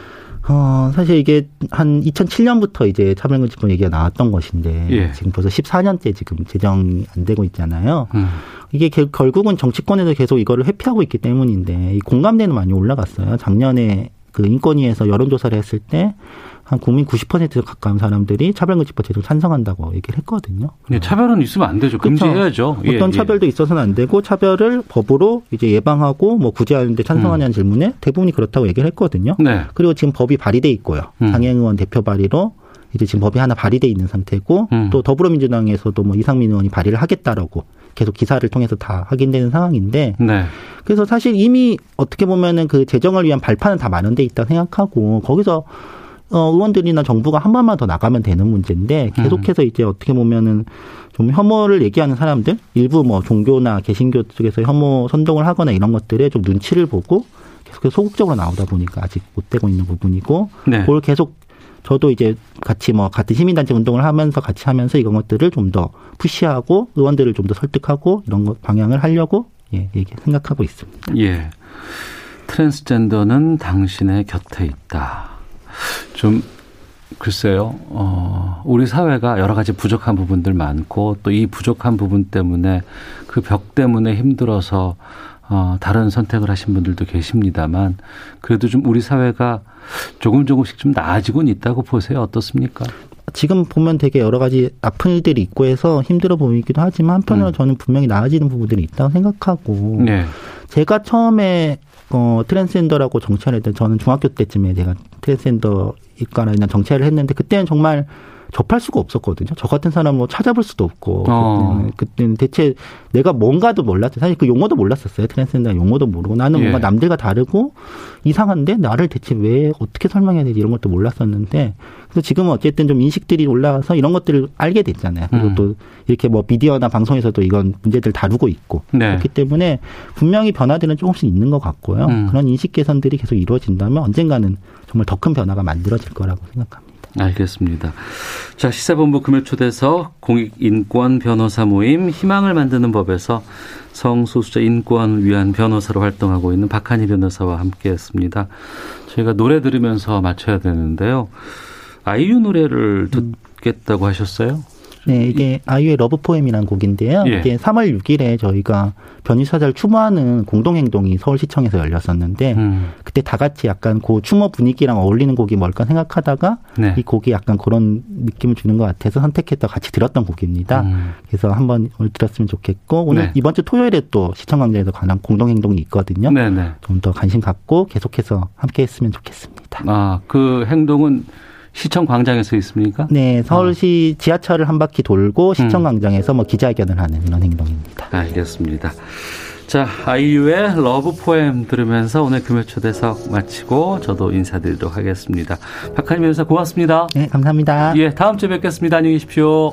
어, 사실 이게 한 2007년부터 이제 차별금지법 얘기가 나왔던 것인데 예. 지금 벌써 14년째 지금 제정이 안 되고 있잖아요. 음. 이게 결국은 정치권에서 계속 이거를 회피하고 있기 때문인데 이 공감대는 많이 올라갔어요. 작년에 그 인권위에서 여론조사를 했을 때 한 국민 90% 가까운 사람들이 차별금지법 제도를 찬성한다고 얘기를 했거든요. 네, 차별은 있으면 안 되죠. 금지해야죠. 그렇죠. 어떤 예, 차별도 예. 있어서는 안 되고 차별을 법으로 이제 예방하고 뭐 구제하는데 찬성하냐는 음. 질문에 대부분이 그렇다고 얘기를 했거든요. 네. 그리고 지금 법이 발의돼 있고요. 음. 장애인 의원 대표 발의로 이제 지금 법이 하나 발의돼 있는 상태고 음. 또 더불어민주당에서도 뭐 이상민 의원이 발의를 하겠다라고 계속 기사를 통해서 다 확인되는 상황인데 네. 그래서 사실 이미 어떻게 보면은 그 재정을 위한 발판은 다 마련돼 있다 생각하고 거기서 어, 의원들이나 정부가 한 번만 더 나가면 되는 문제인데 계속해서 이제 어떻게 보면은 좀 혐오를 얘기하는 사람들 일부 뭐 종교나 개신교 쪽에서 혐오 선동을 하거나 이런 것들에 좀 눈치를 보고 계속해서 소극적으로 나오다 보니까 아직 못 되고 있는 부분이고 네. 그걸 계속 저도 이제 같이 뭐 같은 시민단체 운동을 하면서 같이 하면서 이런 것들을 좀 더 푸시하고 의원들을 좀 더 설득하고 이런 것 방향을 하려고 예, 얘기 생각하고 있습니다. 예. 트랜스젠더는 당신의 곁에 있다. 좀 글쎄요, 어, 우리 사회가 여러 가지 부족한 부분들 많고 또 이 부족한 부분 때문에 그 벽 때문에 힘들어서 어, 다른 선택을 하신 분들도 계십니다만 그래도 좀 우리 사회가 조금 조금씩 좀 나아지고는 있다고 보세요. 어떻습니까? 지금 보면 되게 여러 가지 아픈 일들이 있고 해서 힘들어 보이기도 하지만 한편으로 음. 저는 분명히 나아지는 부분들이 있다고 생각하고 네. 제가 처음에 어, 트랜스젠더라고 정체화를 했던 저는 중학교 때쯤에 제가 트랜스젠더일까라는 정체화를 했는데 그때는 정말 접할 수가 없었거든요. 저 같은 사람 뭐 찾아볼 수도 없고 어. 그때는, 대체 내가 뭔가도 몰랐죠. 사실 그 용어도 몰랐었어요. 트랜스젠더 용어도 모르고 나는 뭔가 예. 남들과 다르고 이상한데 나를 대체 왜 어떻게 설명해야 되지 이런 것도 몰랐었는데 그래서 지금은 어쨌든 좀 인식들이 올라와서 이런 것들을 알게 됐잖아요. 그리고 음. 또 이렇게 뭐 미디어나 방송에서도 이건 문제들 다루고 있고 네. 그렇기 때문에 분명히 변화들은 조금씩 있는 것 같고요. 음. 그런 인식 개선들이 계속 이루어진다면 언젠가는 정말 더 큰 변화가 만들어질 거라고 생각합니다. 알겠습니다. 자, 시사본부 금요 초대서 공익인권 변호사 모임 희망을 만드는 법에서 성소수자 인권을 위한 변호사로 활동하고 있는 박한희 변호사와 함께 했습니다. 저희가 노래 들으면서 마쳐야 되는데요. 아이유 노래를 듣겠다고 하셨어요? 네, 이게 아이유의 Love Poem이라는 곡인데요. 예. 이게 3월 6일에 저희가 변희수 하사를 추모하는 공동 행동이 서울시청에서 열렸었는데 음. 그때 다 같이 약간 그 추모 분위기랑 어울리는 곡이 뭘까 생각하다가 네. 이 곡이 약간 그런 느낌을 주는 것 같아서 선택해서 같이 들었던 곡입니다. 음. 그래서 한번 오늘 들었으면 좋겠고 오늘 네. 이번 주 토요일에 또 시청광장에서 관한 공동 행동이 있거든요. 네, 네. 좀더 관심 갖고 계속해서 함께 했으면 좋겠습니다. 아, 그 행동은 시청 광장에서 있습니까? 네, 서울시 아. 지하철을 한 바퀴 돌고 시청 음. 광장에서 뭐 기자회견을 하는 이런 행동입니다. 알겠습니다. 자, 아이유의 Love Poem 들으면서 오늘 금요 초대석 마치고 저도 인사드리도록 하겠습니다. 박한희 변호사 고맙습니다. 네, 감사합니다. 예, 다음 주에 뵙겠습니다. 안녕히 계십시오.